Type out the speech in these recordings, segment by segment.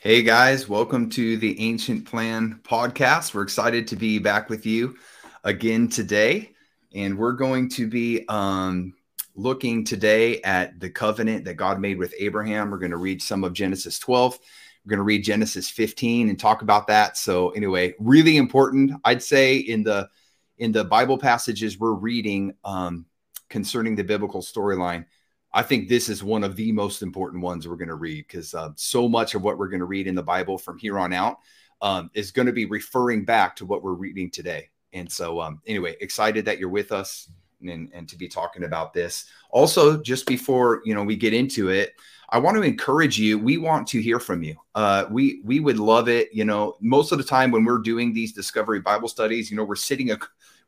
Hey guys, welcome to the Ancient Plan podcast. We're excited to be back with you again today. And we're going to be um, looking today at the covenant that God made with Abraham. We're going to read some of Genesis 12. We're going to read Genesis 15 and talk about that. So anyway, really important, I'd say in the in the Bible passages we're reading um, concerning the biblical storyline I think this is one of the most important ones we're going to read because uh, so much of what we're going to read in the Bible from here on out um, is going to be referring back to what we're reading today. And so, um, anyway, excited that you're with us and, and to be talking about this. Also, just before you know we get into it, I want to encourage you. We want to hear from you. Uh, we we would love it. You know, most of the time when we're doing these discovery Bible studies, you know, we're sitting a,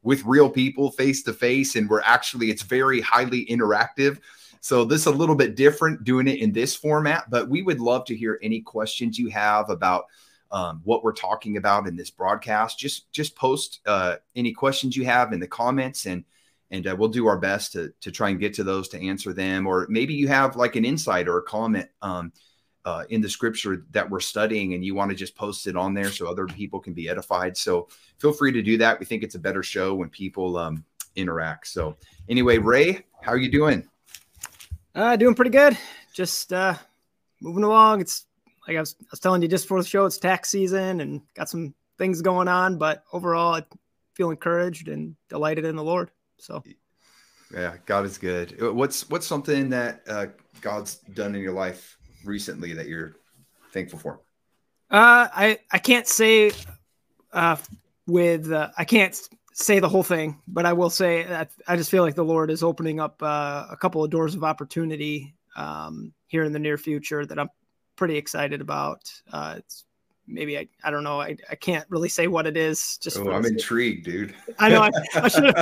with real people face to face, and we're actually it's very highly interactive. So this is a little bit different doing it in this format, but we would love to hear any questions you have about um, what we're talking about in this broadcast. Just just post uh, any questions you have in the comments, and and uh, we'll do our best to to try and get to those to answer them. Or maybe you have like an insight or a comment. Um, uh, in the scripture that we're studying and you want to just post it on there so other people can be edified so feel free to do that we think it's a better show when people um, interact so anyway ray how are you doing uh, doing pretty good. Just uh, moving along. It's like I was, I was telling you just before the show, it's tax season and got some things going on, but overall, I feel encouraged and delighted in the Lord. So, yeah, God is good. Uh, what's what's something that uh, God's done in your life recently that you're thankful for? Uh, I I can't say uh, with uh, I can't say the whole thing, but I will say that I just feel like the Lord is opening up uh, a couple of doors of opportunity um, here in the near future that I'm pretty excited about. Uh, it's maybe I, I don't know I, I can't really say what it is. Just oh, I'm intrigued, dude. I know I, I should.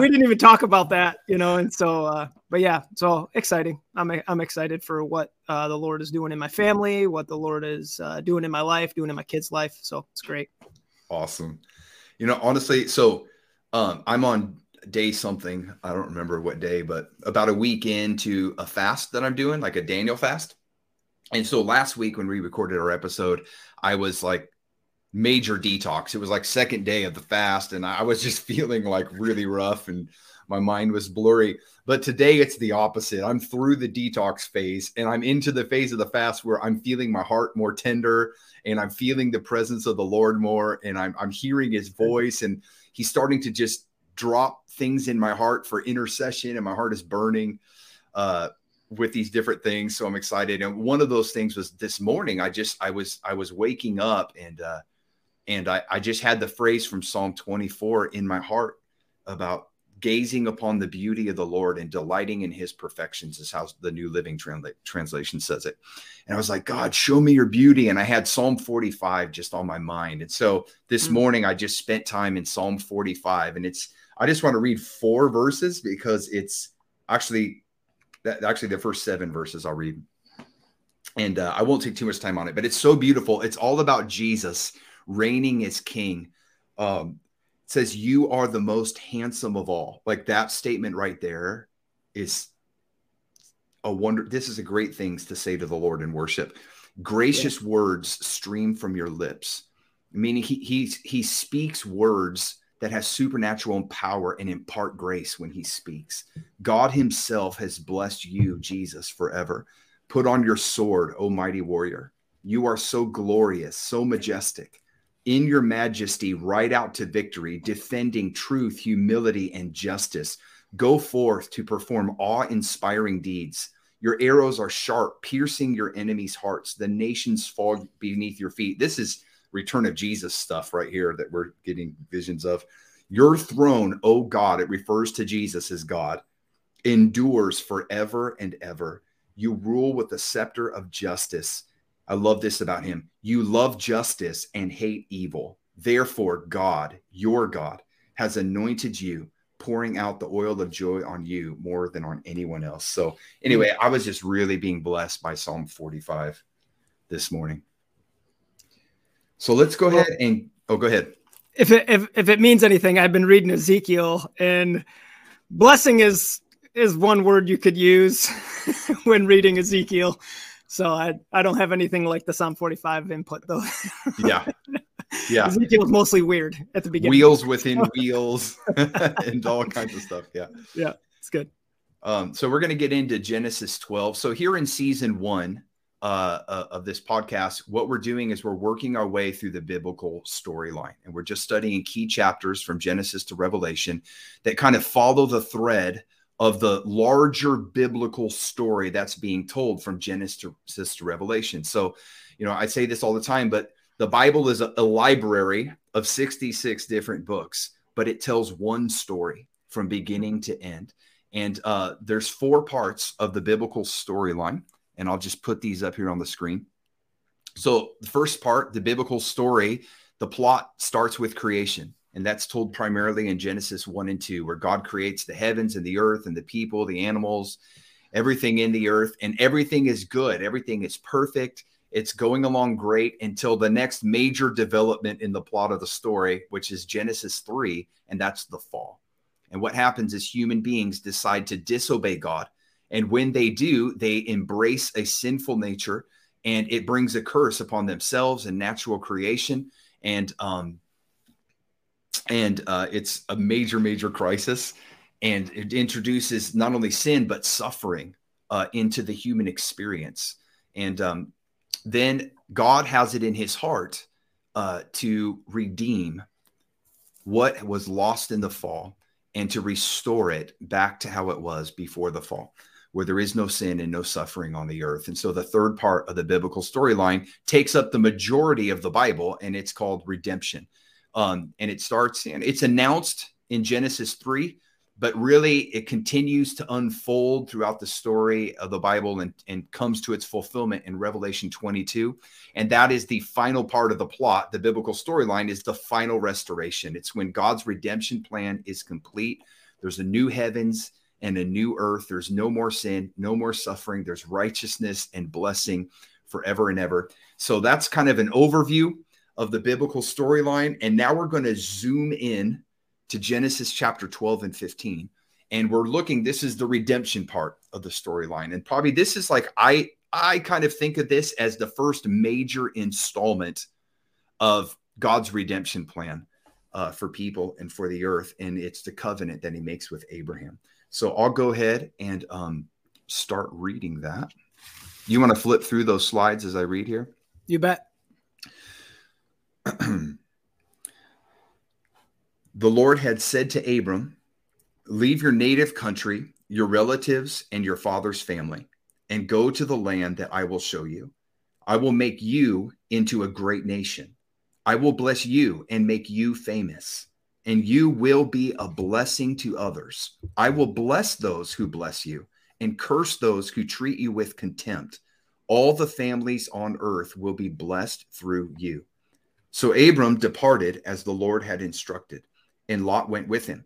we didn't even talk about that, you know. And so, uh, but yeah, so exciting. I'm I'm excited for what uh, the Lord is doing in my family, what the Lord is uh, doing in my life, doing in my kids' life. So it's great. Awesome. You know, honestly, so um, I'm on day something. I don't remember what day, but about a week into a fast that I'm doing, like a Daniel fast. And so last week when we recorded our episode, I was like major detox. It was like second day of the fast, and I was just feeling like really rough and my mind was blurry. But today it's the opposite. I'm through the detox phase and I'm into the phase of the fast where I'm feeling my heart more tender and I'm feeling the presence of the Lord more and I'm, I'm hearing his voice and he's starting to just drop things in my heart for intercession and my heart is burning uh, with these different things so i'm excited and one of those things was this morning i just i was i was waking up and uh and i i just had the phrase from psalm 24 in my heart about gazing upon the beauty of the Lord and delighting in his perfections is how the New Living Translation says it. And I was like, God, show me your beauty. And I had Psalm 45 just on my mind. And so this mm-hmm. morning I just spent time in Psalm 45 and it's, I just want to read four verses because it's actually, that actually the first seven verses I'll read. And uh, I won't take too much time on it, but it's so beautiful. It's all about Jesus reigning as king. Um, says you are the most handsome of all. Like that statement right there is a wonder this is a great things to say to the lord in worship. Gracious yeah. words stream from your lips. Meaning he he he speaks words that has supernatural power and impart grace when he speaks. God himself has blessed you jesus forever. Put on your sword o mighty warrior. You are so glorious so majestic in your majesty, ride out to victory, defending truth, humility, and justice. Go forth to perform awe inspiring deeds. Your arrows are sharp, piercing your enemies' hearts. The nations fall beneath your feet. This is return of Jesus stuff right here that we're getting visions of. Your throne, O God, it refers to Jesus as God, endures forever and ever. You rule with the scepter of justice. I love this about him. You love justice and hate evil. Therefore, God, your God, has anointed you, pouring out the oil of joy on you more than on anyone else. So, anyway, I was just really being blessed by Psalm 45 this morning. So, let's go ahead and oh, go ahead. If it, if, if it means anything, I've been reading Ezekiel, and blessing is is one word you could use when reading Ezekiel. So I I don't have anything like the Psalm 45 input though. yeah. Yeah. Ezekiel was mostly weird at the beginning. Wheels within wheels and all kinds of stuff. Yeah. Yeah. It's good. Um, so we're going to get into Genesis 12. So here in season one uh, uh, of this podcast, what we're doing is we're working our way through the biblical storyline, and we're just studying key chapters from Genesis to Revelation that kind of follow the thread of the larger biblical story that's being told from Genesis to Revelation. So, you know, I say this all the time, but the Bible is a, a library of 66 different books, but it tells one story from beginning to end. And uh, there's four parts of the biblical storyline, and I'll just put these up here on the screen. So, the first part, the biblical story, the plot starts with creation. And that's told primarily in Genesis 1 and 2, where God creates the heavens and the earth and the people, the animals, everything in the earth, and everything is good. Everything is perfect. It's going along great until the next major development in the plot of the story, which is Genesis 3, and that's the fall. And what happens is human beings decide to disobey God. And when they do, they embrace a sinful nature and it brings a curse upon themselves and natural creation. And um, and uh, it's a major, major crisis. And it introduces not only sin, but suffering uh, into the human experience. And um, then God has it in his heart uh, to redeem what was lost in the fall and to restore it back to how it was before the fall, where there is no sin and no suffering on the earth. And so the third part of the biblical storyline takes up the majority of the Bible, and it's called redemption. Um, and it starts and it's announced in Genesis 3, but really it continues to unfold throughout the story of the Bible and, and comes to its fulfillment in Revelation 22. And that is the final part of the plot. The biblical storyline is the final restoration. It's when God's redemption plan is complete. There's a new heavens and a new earth. There's no more sin, no more suffering. There's righteousness and blessing forever and ever. So that's kind of an overview of the biblical storyline. And now we're going to zoom in to Genesis chapter 12 and 15. And we're looking, this is the redemption part of the storyline. And probably this is like, I, I kind of think of this as the first major installment of God's redemption plan uh, for people and for the earth. And it's the covenant that he makes with Abraham. So I'll go ahead and um, start reading that. You want to flip through those slides as I read here? You bet. the Lord had said to Abram, Leave your native country, your relatives, and your father's family, and go to the land that I will show you. I will make you into a great nation. I will bless you and make you famous, and you will be a blessing to others. I will bless those who bless you and curse those who treat you with contempt. All the families on earth will be blessed through you. So Abram departed as the Lord had instructed and Lot went with him.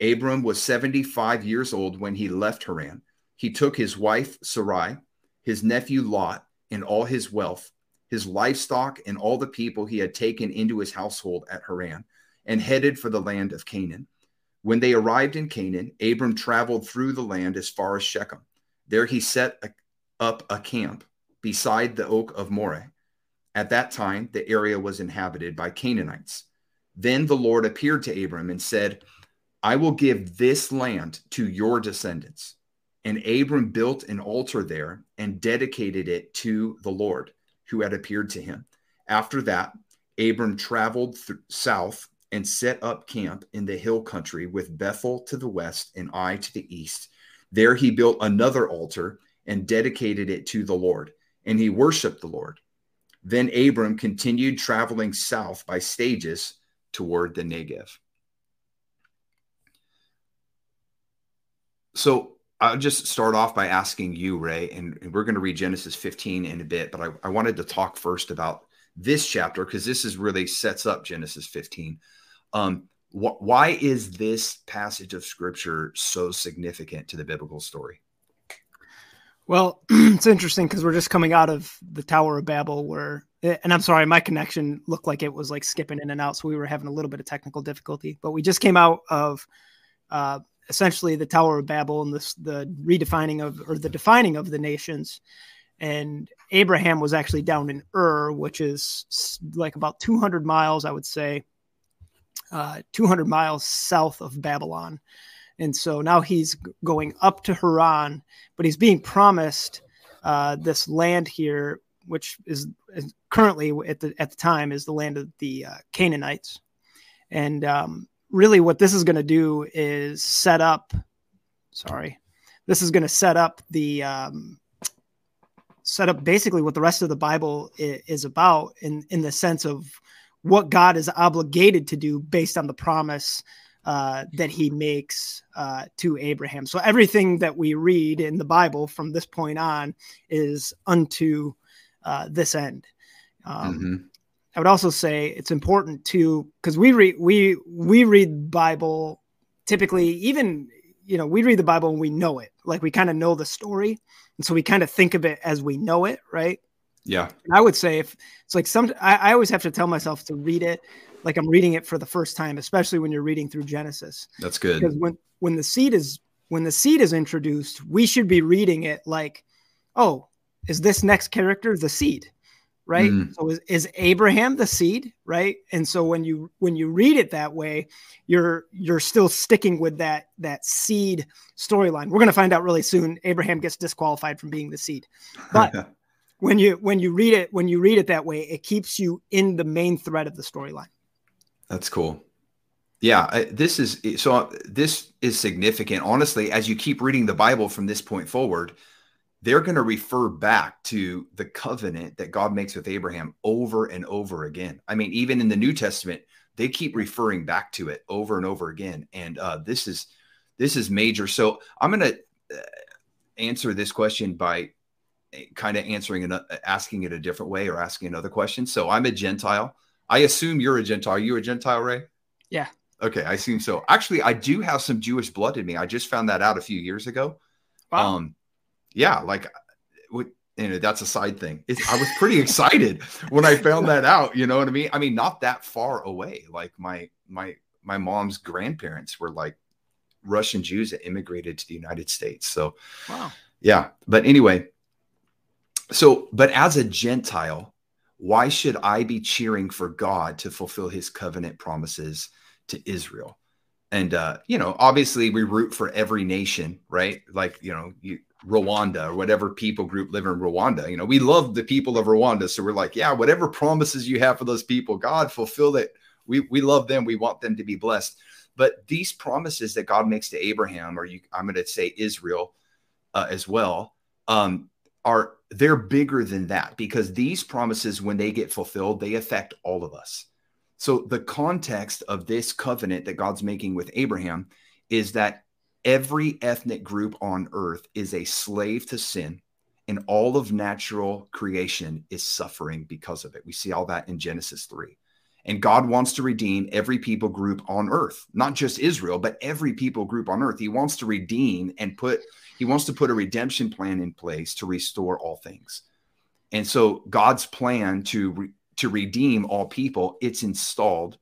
Abram was 75 years old when he left Haran. He took his wife Sarai, his nephew Lot, and all his wealth, his livestock, and all the people he had taken into his household at Haran, and headed for the land of Canaan. When they arrived in Canaan, Abram traveled through the land as far as Shechem. There he set a, up a camp beside the oak of Moreh. At that time, the area was inhabited by Canaanites. Then the Lord appeared to Abram and said, I will give this land to your descendants. And Abram built an altar there and dedicated it to the Lord who had appeared to him. After that, Abram traveled th- south and set up camp in the hill country with Bethel to the west and Ai to the east. There he built another altar and dedicated it to the Lord, and he worshiped the Lord. Then Abram continued traveling south by stages toward the Negev. So I'll just start off by asking you, Ray, and, we're going to read Genesis 15 in a bit, but I, I wanted to talk first about this chapter because this is really sets up Genesis 15. Um, wh- why is this passage of scripture so significant to the biblical story? Well, it's interesting because we're just coming out of the Tower of Babel, where Eh, and I'm sorry, my connection looked like it was like skipping in and out, so we were having a little bit of technical difficulty. But we just came out of uh, essentially the Tower of Babel and this the redefining of or the defining of the nations, and Abraham was actually down in Ur, which is like about 200 miles, I would say, uh, 200 miles south of Babylon. And so now he's going up to Haran, but he's being promised uh, this land here, which is, is, currently at the at the time is the land of the uh, Canaanites. And um, really, what this is going to do is set up. Sorry, this is going to set up the um, set up basically what the rest of the Bible is, is about in in the sense of what God is obligated to do based on the promise uh, that he makes uh, to Abraham. So everything that we read in the Bible from this point on is unto uh, this end. Um, mm-hmm. I would also say it's important to because we read we we read Bible typically even you know we read the Bible and we know it like we kind of know the story and so we kind of think of it as we know it right yeah and I would say if it's like some I, I always have to tell myself to read it like I'm reading it for the first time, especially when you're reading through Genesis. That's good. Because when when the seed is when the seed is introduced, we should be reading it like, oh, is this next character the seed? Right. Mm. So is, is Abraham the seed? Right. And so when you when you read it that way, you're you're still sticking with that that seed storyline. We're gonna find out really soon. Abraham gets disqualified from being the seed. But when you when you read it when you read it that way, it keeps you in the main thread of the storyline. That's cool. Yeah, this is so. This is significant. Honestly, as you keep reading the Bible from this point forward, they're going to refer back to the covenant that God makes with Abraham over and over again. I mean, even in the New Testament, they keep referring back to it over and over again. And uh, this is this is major. So I'm going to uh, answer this question by kind of answering and asking it a different way or asking another question. So I'm a Gentile. I assume you're a Gentile. Are you a Gentile, Ray? Yeah. Okay, I assume so. Actually, I do have some Jewish blood in me. I just found that out a few years ago. Wow. Um, yeah, like, you know, that's a side thing. It's, I was pretty excited when I found that out. You know what I mean? I mean, not that far away. Like my my my mom's grandparents were like Russian Jews that immigrated to the United States. So, wow. Yeah, but anyway, so but as a Gentile, why should I be cheering for God to fulfill his covenant promises to Israel? And, uh, you know, obviously we root for every nation, right? Like, you know, you, Rwanda or whatever people group live in Rwanda. You know, we love the people of Rwanda. So we're like, yeah, whatever promises you have for those people, God, fulfill it. We, we love them. We want them to be blessed. But these promises that God makes to Abraham, or you, I'm going to say Israel uh, as well, um, are they're bigger than that because these promises when they get fulfilled they affect all of us. So the context of this covenant that god's making with abraham is that every ethnic group on earth is a slave to sin and all of natural creation is suffering because of it. We see all that in genesis 3 and God wants to redeem every people group on earth, not just Israel, but every people group on earth. He wants to redeem and put, he wants to put a redemption plan in place to restore all things. And so God's plan to, re, to redeem all people, it's installed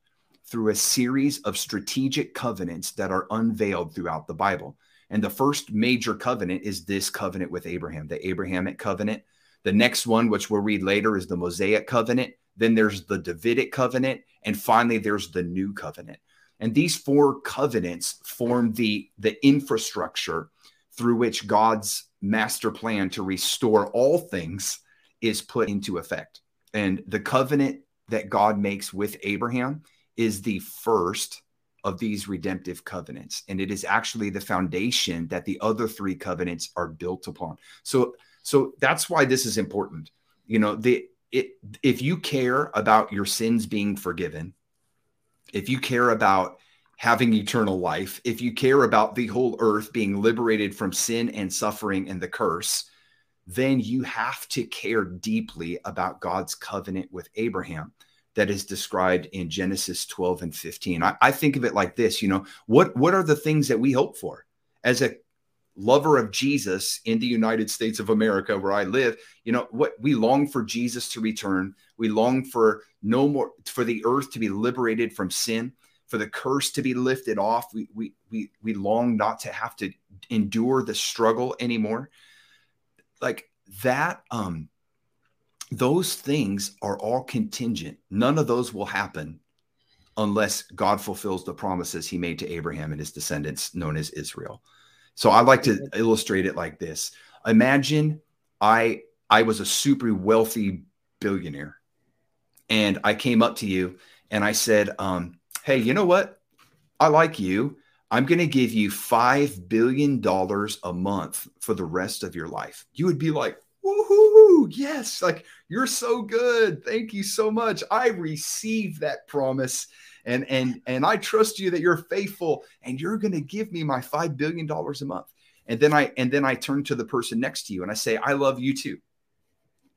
through a series of strategic covenants that are unveiled throughout the Bible. And the first major covenant is this covenant with Abraham, the Abrahamic covenant. The next one, which we'll read later, is the Mosaic covenant. Then there's the Davidic covenant. And finally, there's the new covenant. And these four covenants form the, the infrastructure through which God's master plan to restore all things is put into effect. And the covenant that God makes with Abraham is the first of these redemptive covenants. And it is actually the foundation that the other three covenants are built upon. So, so that's why this is important. You know, the it, if you care about your sins being forgiven, if you care about having eternal life, if you care about the whole earth being liberated from sin and suffering and the curse, then you have to care deeply about God's covenant with Abraham that is described in Genesis 12 and 15. I, I, think of it like this, you know, what what are the things that we hope for as a lover of Jesus in the United States of America, where I live, you know, what we long for Jesus to return. We long for no more, for the earth to be liberated from sin, for the curse to be lifted off. We, we, we, we long not to have to endure the struggle anymore. Like that um those things are all contingent. None of those will happen unless God fulfills the promises he made to Abraham and his descendants, known as Israel. So I like to illustrate it like this. Imagine I I was a super wealthy billionaire and I came up to you and I said, um, hey, you know what? I like you. I'm going to give you $5 billion a month for the rest of your life. You would be like, woohoo, yes, like you're so good. Thank you so much. I received that promise and and and I trust you that you're faithful and you're going to give me my 5 billion dollars a month. And then I and then I turn to the person next to you and I say, "I love you too."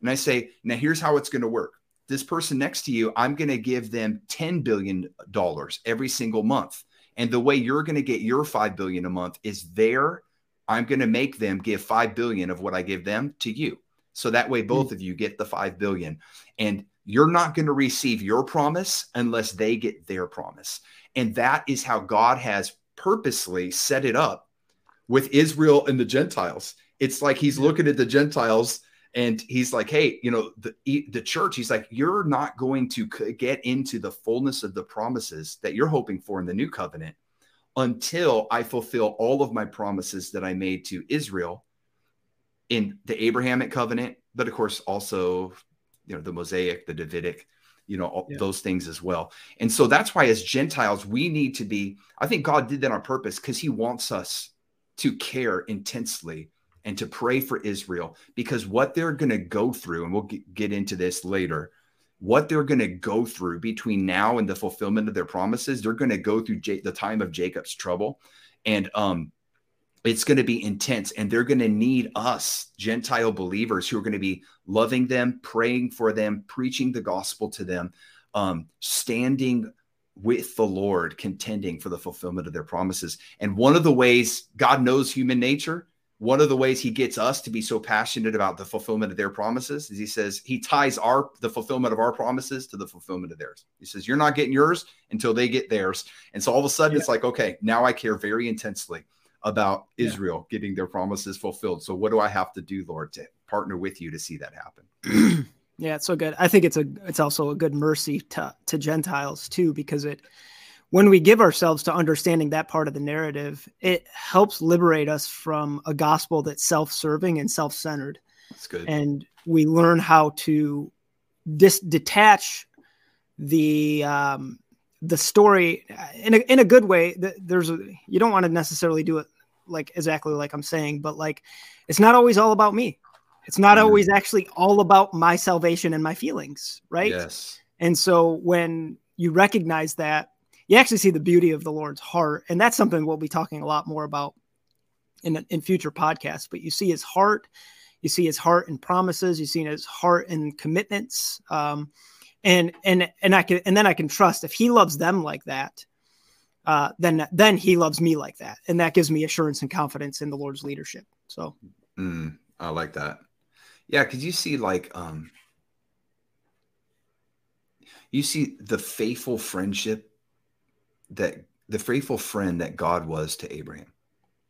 And I say, "Now here's how it's going to work. This person next to you, I'm going to give them 10 billion dollars every single month. And the way you're going to get your 5 billion a month is there I'm going to make them give 5 billion of what I give them to you. So that way hmm. both of you get the 5 billion and you're not going to receive your promise unless they get their promise. And that is how God has purposely set it up with Israel and the Gentiles. It's like he's looking at the Gentiles and he's like, "Hey, you know, the the church, he's like, you're not going to get into the fullness of the promises that you're hoping for in the new covenant until I fulfill all of my promises that I made to Israel in the Abrahamic covenant, but of course also, you know, the Mosaic, the Davidic, you know, yeah. those things as well. And so that's why as Gentiles, we need to be, I think God did that on purpose because he wants us to care intensely and to pray for Israel because what they're going to go through, and we'll get into this later, what they're going to go through between now and the fulfillment of their promises. They're going to go through J- the time of Jacob's trouble, and um, it's going to be intense. And they're going to need us, Gentile believers, who are going to be loving them, praying for them, preaching the gospel to them, um, standing with the Lord, contending for the fulfillment of their promises. And one of the ways God knows human nature one of the ways he gets us to be so passionate about the fulfillment of their promises is he says he ties our the fulfillment of our promises to the fulfillment of theirs. He says you're not getting yours until they get theirs. And so all of a sudden yeah. it's like okay, now I care very intensely about Israel getting their promises fulfilled. So what do I have to do, Lord, to partner with you to see that happen? yeah, it's so good. I think it's a it's also a good mercy to to Gentiles too because it when we give ourselves to understanding that part of the narrative, it helps liberate us from a gospel that's self-serving and self-centered. That's good. And we learn how to dis- detach the um, the story in a, in a good way. There's a, you don't want to necessarily do it like exactly like I'm saying, but like it's not always all about me. It's not mm-hmm. always actually all about my salvation and my feelings, right? Yes. And so when you recognize that you actually see the beauty of the Lord's heart. And that's something we'll be talking a lot more about in, in future podcasts. But you see his heart, you see his heart in promises, you see his heart in commitments. Um, and and and I can and then I can trust if he loves them like that, uh, then then he loves me like that, and that gives me assurance and confidence in the Lord's leadership. So, mm, I like that. Yeah, because you see, like, um, you see the faithful friendship that the faithful friend that God was to Abraham,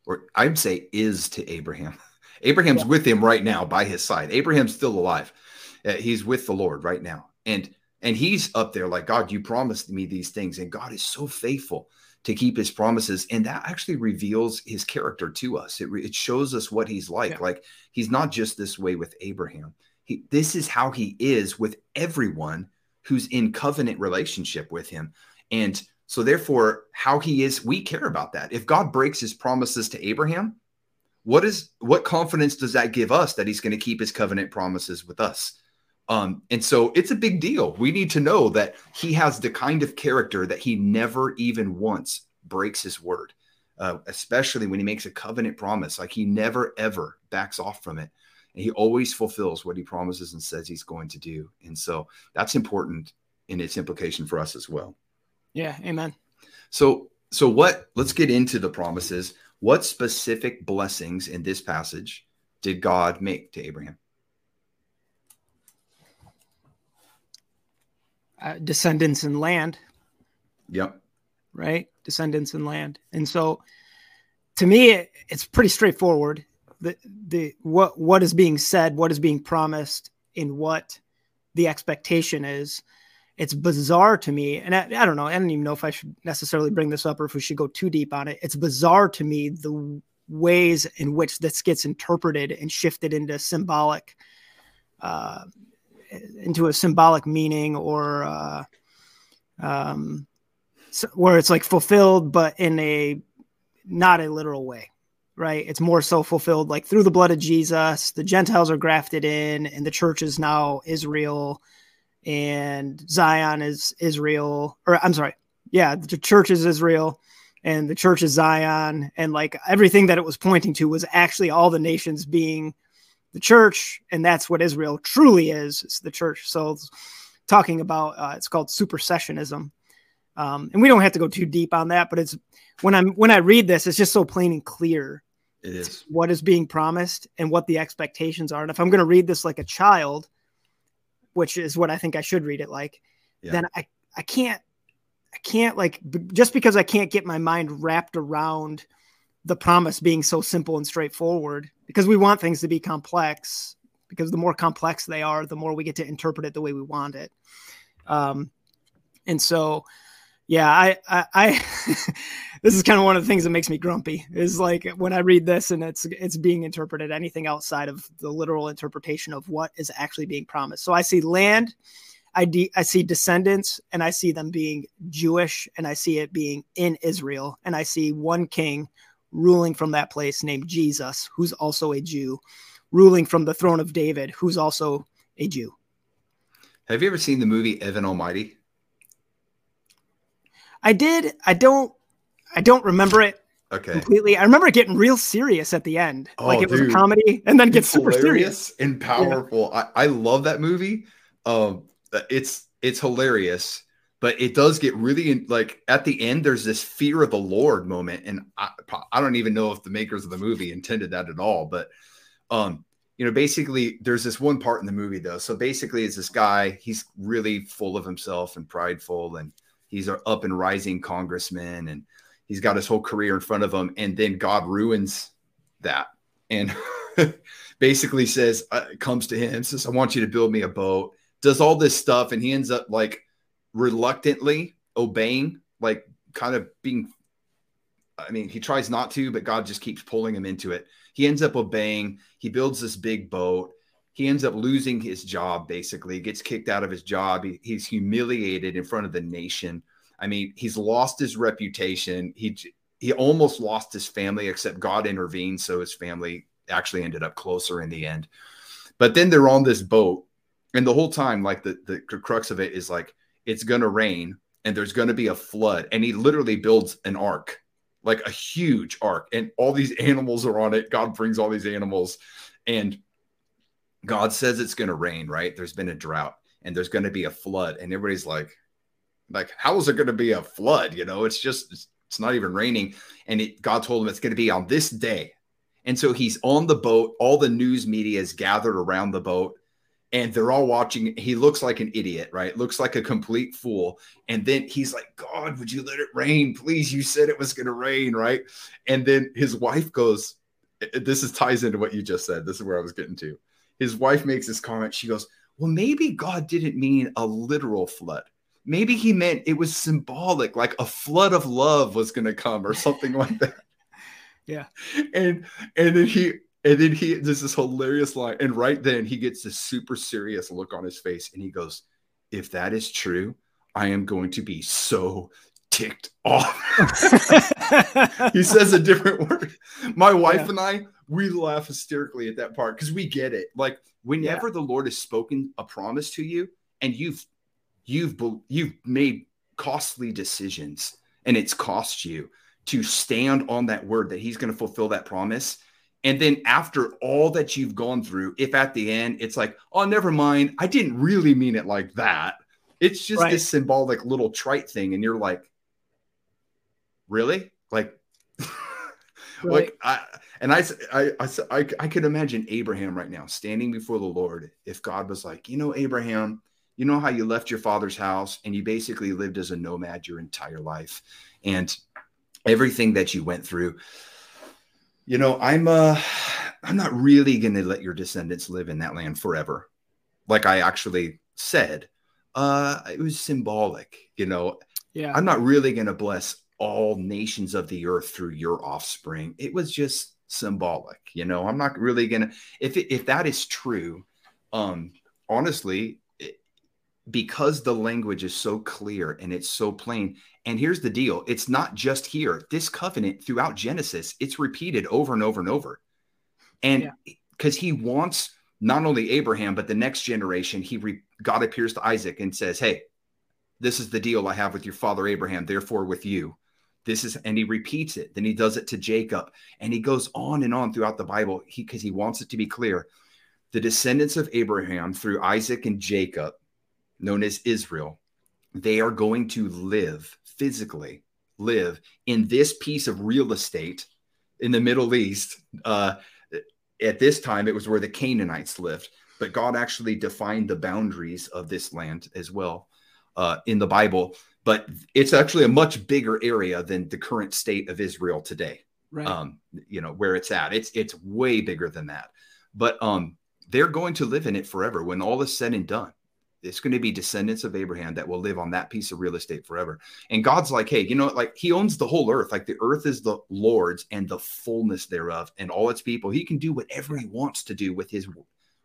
or I'd say is to Abraham. Abraham's yeah. with him right now by his side. Abraham's still alive. Uh, he's with the Lord right now. And and he's up there like, God, you promised me these things. And God is so faithful to keep his promises. And that actually reveals his character to us. It, it shows us what he's like. Yeah. Like he's not just this way with Abraham. He, this is how he is with everyone who's in covenant relationship with him. And so therefore, how he is, we care about that. If God breaks his promises to Abraham, what is what confidence does that give us that he's going to keep his covenant promises with us? Um, and so it's a big deal. We need to know that he has the kind of character that he never even once breaks his word, uh, especially when he makes a covenant promise. Like he never ever backs off from it. And he always fulfills what he promises and says he's going to do. And so that's important in its implication for us as well. Yeah, amen. So so what let's get into the promises. What specific blessings in this passage did God make to Abraham? Uh, descendants and land. Yep. Right? Descendants and land. And so to me, it, it's pretty straightforward. the the what what is being said, what is being promised, and what the expectation is. It's bizarre to me, and I, I don't know. I don't even know if I should necessarily bring this up or if we should go too deep on it. It's bizarre to me the ways in which this gets interpreted and shifted into symbolic, uh, into a symbolic meaning or. Uh, um, so, where it's like fulfilled, but in a not a literal way, right? It's more so fulfilled like through the blood of Jesus. The Gentiles are grafted in, and the church is now Israel, and Zion is Israel. Or I'm sorry, yeah, the church is Israel, and the church is Zion, and like everything that it was pointing to was actually all the nations being the church, and that's what Israel truly is. It's the church. So, talking about uh, it's called supersessionism um, and we don't have to go too deep on that, but it's when I'm when I read this, it's just so plain and clear. It is what is being promised and what the expectations are. And if I'm going to read this like a child, which is what I think I should read it like, yeah. then I I can't I can't like just because I can't get my mind wrapped around the promise being so simple and straightforward because we want things to be complex because the more complex they are, the more we get to interpret it the way we want it. Um, and so yeah, I, I, I this is kind of one of the things that makes me grumpy is like when I read this and it's it's being interpreted anything outside of the literal interpretation of what is actually being promised. So I see land, I de- I see descendants, and I see them being Jewish, and I see it being in Israel, and I see one king ruling from that place named Jesus, who's also a Jew, ruling from the throne of David, who's also a Jew. Have you ever seen the movie Evan Almighty? I did. I don't. I don't remember it okay. completely. I remember getting real serious at the end, oh, like it dude. was a comedy, and then gets super serious and powerful. Yeah. I, I love that movie. Um, it's it's hilarious, but it does get really in, like at the end. There's this fear of the Lord moment, and I, I don't even know if the makers of the movie intended that at all. But um, you know, basically, there's this one part in the movie though. So basically, it's this guy. He's really full of himself and prideful, and he's an up and rising congressman and he's got his whole career in front of him and then god ruins that and basically says uh, comes to him says i want you to build me a boat does all this stuff and he ends up like reluctantly obeying like kind of being i mean he tries not to but god just keeps pulling him into it. He ends up obeying. He builds this big boat. He ends up losing his job basically. Gets kicked out of his job. He, he's humiliated in front of the nation i mean he's lost his reputation he he almost lost his family except god intervened so his family actually ended up closer in the end but then they're on this boat and the whole time like the the crux of it is like it's to rain and there's to be a flood and he literally builds an ark like a huge ark and all these animals are on it god brings all these animals and God says it's to rain, right? There's been a drought and there's to be a flood. And everybody's like, like, how is it going to be a flood? You know, it's just, it's, it's not even raining. And it, God told him it's going to be on this day. And so he's on the boat. All the news media is gathered around the boat and they're all watching. He looks like an idiot, right? Looks like a complete fool. And then he's like, God, would you let it rain? Please, you said it was going to rain, right? And then his wife goes, uh, This is ties into what you just said. This is where I was getting to his wife makes this comment. She goes, Well, maybe God didn't mean a literal flood. Maybe he meant it was symbolic, like a flood of love was going to come or something like that. Yeah. And and then he and then he there's this hilarious line. And right then he gets this super serious look on his face and he goes, If that is true, I am going to be so ticked off. he says a different word. My wife yeah. and I, we laugh hysterically at that part because we get it. Like whenever yeah. the Lord has spoken a promise to you and you've you've you've made costly decisions and it's cost you to stand on that word that he's going to fulfill that promise. And then after all that you've gone through, if at the end it's like, oh, never mind, I didn't really mean it like that. It's just right. this symbolic little trite thing. And you're like, really? Like, right. like I and I, I I I could imagine Abraham right now standing before the Lord if God was like, you know, Abraham, you know how you left your father's house and you basically lived as a nomad your entire life, and everything that you went through. You know, I'm uh I'm not really going to let your descendants live in that land forever. Like I actually said, uh, it was symbolic, you know. Yeah. I'm not really going to bless all nations of the earth through your offspring. It was just symbolic, you know. I'm not really going to if it, if that is true, um honestly, because the language is so clear and it's so plain. And here's the deal, it's not just here. This covenant throughout Genesis, it's repeated over and over and over. And because yeah. he wants not only Abraham, but the next generation, he re- God appears to Isaac and says, Hey, this is the deal I have with your father Abraham, therefore with you. This is, and he repeats it. Then he does it to Jacob, and he goes on and on throughout the Bible because he, he wants it to be clear. The descendants of Abraham through Isaac and Jacob, known as Israel, they are going to live physically, live in this piece of real estate in the Middle East. Uh, at this time it was where the Canaanites lived, but God actually defined the boundaries of this land as well uh, in the Bible. But it's actually a much bigger area than the current state of Israel today. Right. Um, you know where it's at. It's it's way bigger than that. But um, they're going to live in it forever when all is said and done it's going to be descendants of Abraham that will live on that piece of real estate forever. And God's like, hey, you know, like he owns the whole earth. Like the earth is the Lord's and the fullness thereof and all its people. He can do whatever he wants to do with his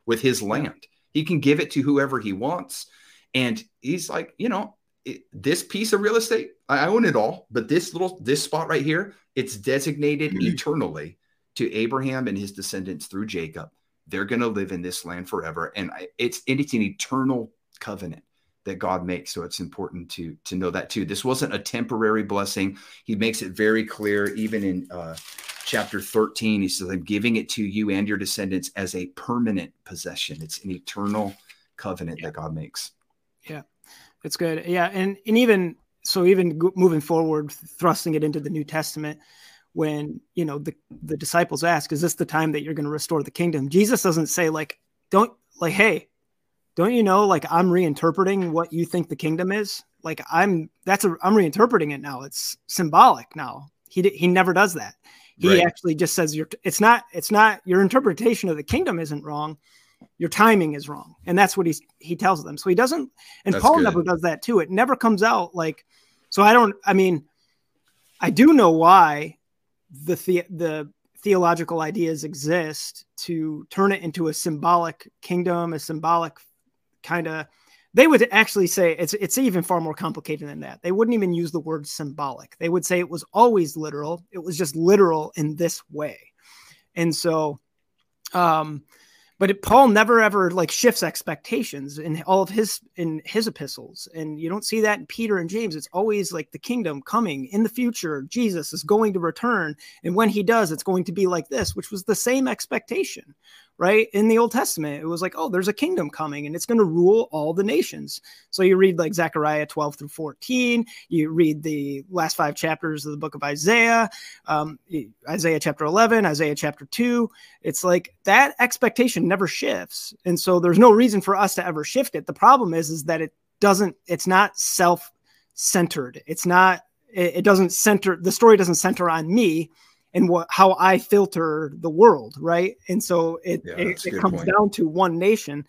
with his land. He can give it to whoever he wants. And he's like, you know, it, this piece of real estate, I own it all, but this little this spot right here, it's designated mm-hmm. eternally to Abraham and his descendants through Jacob. They're going to live in this land forever, and it's it's an eternal covenant that God makes. So it's important to to know that too. This wasn't a temporary blessing. He makes it very clear, even in uh, chapter 13. He says, "I'm giving it to you and your descendants as a permanent possession." It's an eternal covenant yeah. that God makes. Yeah, it's good. Yeah, and and even so, even moving forward, thrusting it into the New Testament. When you know the the disciples ask, "Is this the time that you're going to restore the kingdom?" Jesus doesn't say like, "Don't like, hey, don't you know like i'm reinterpreting what you think the kingdom is? Like i'm that's a i'm reinterpreting it now. It's symbolic now. He he never does that. He right. actually just says you're it's not it's not your interpretation of the kingdom isn't wrong. Your timing is wrong. And that's what he's he tells them. So he doesn't and that's paul good. never does that too. It never comes out like so i don't i mean i do know why the the, the theological ideas exist to turn it into a symbolic kingdom a symbolic kind of they would actually say it's it's even far more complicated than that. They wouldn't even use the word symbolic. They would say it was always literal. It was just literal in this way. And so um but it, Paul never ever like shifts expectations in all of his in his epistles, and you don't see that in Peter and James. It's always like the kingdom coming in the future. Jesus is going to return, and when he does, it's going to be like this, which was the same expectation right? In the Old Testament, it was like, oh, there's a kingdom coming and it's going to rule all the nations. So you read like Zechariah 12 through 14, you read the last five chapters of the book of Isaiah, um, Isaiah chapter 11, Isaiah chapter 2. It's like that expectation never shifts. And so there's no reason for us to ever shift it. The problem is, is that it doesn't, it's not self centered. It's not, it, it doesn't center, the story doesn't center on me and what how I filter the world, right? And so it yeah, it, it comes point. down to one nation,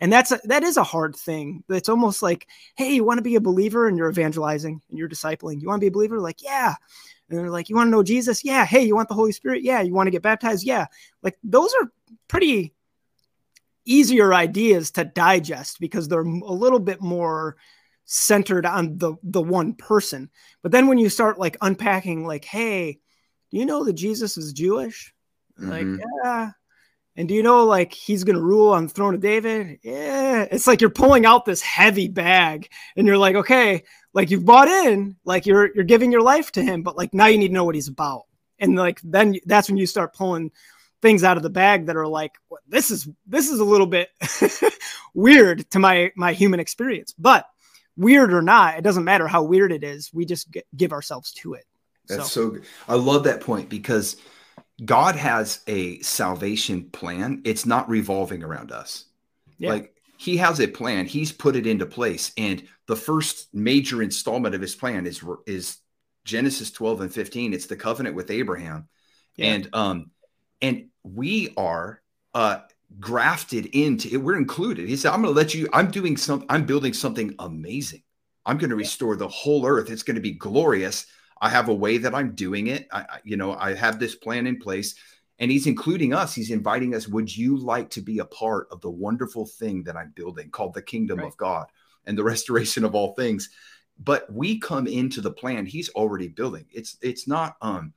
and that's a, that is a hard thing. It's almost like, hey, you want to be a believer, and you're evangelizing and you're discipling. You want to be a believer, like yeah. And they're like, you want to know Jesus? Yeah. Hey, you want the Holy Spirit? Yeah. You want to get baptized? Yeah. Like those are pretty easier ideas to digest because they're a little bit more centered on the the one person. But then when you start like unpacking, like, hey, do you know that Jesus is Jewish? Mm-hmm. Like, yeah. And do you know like he's gonna rule on the throne of David? Yeah. It's like you're pulling out this heavy bag and you're like, okay, like you've bought in, like you're you're giving your life to him, but like now you need to know what he's about. And like then that's when you start pulling things out of the bag that are like, this is this is a little bit weird to my my human experience. But weird or not, it doesn't matter how weird it is. We just get, give ourselves to it. That's so. so good. I love that point because God has a salvation plan. It's not revolving around us. Yeah. Like he has a plan. He's put it into place. And the first major installment of his plan is is Genesis 12 and 15. It's the covenant with Abraham. Yeah. And um and we are uh, grafted into it. We're included. He said, I'm going to let you, I'm doing some, I'm building something amazing. I'm going to restore the whole earth. It's going to be glorious. I have a way that I'm doing it. I, you know, I have this plan in place and he's including us. He's inviting us. Would you like to be a part of the wonderful thing that I'm building called the kingdom right. of God and the restoration of all things? But we come into the plan he's already building. It's, it's not, um,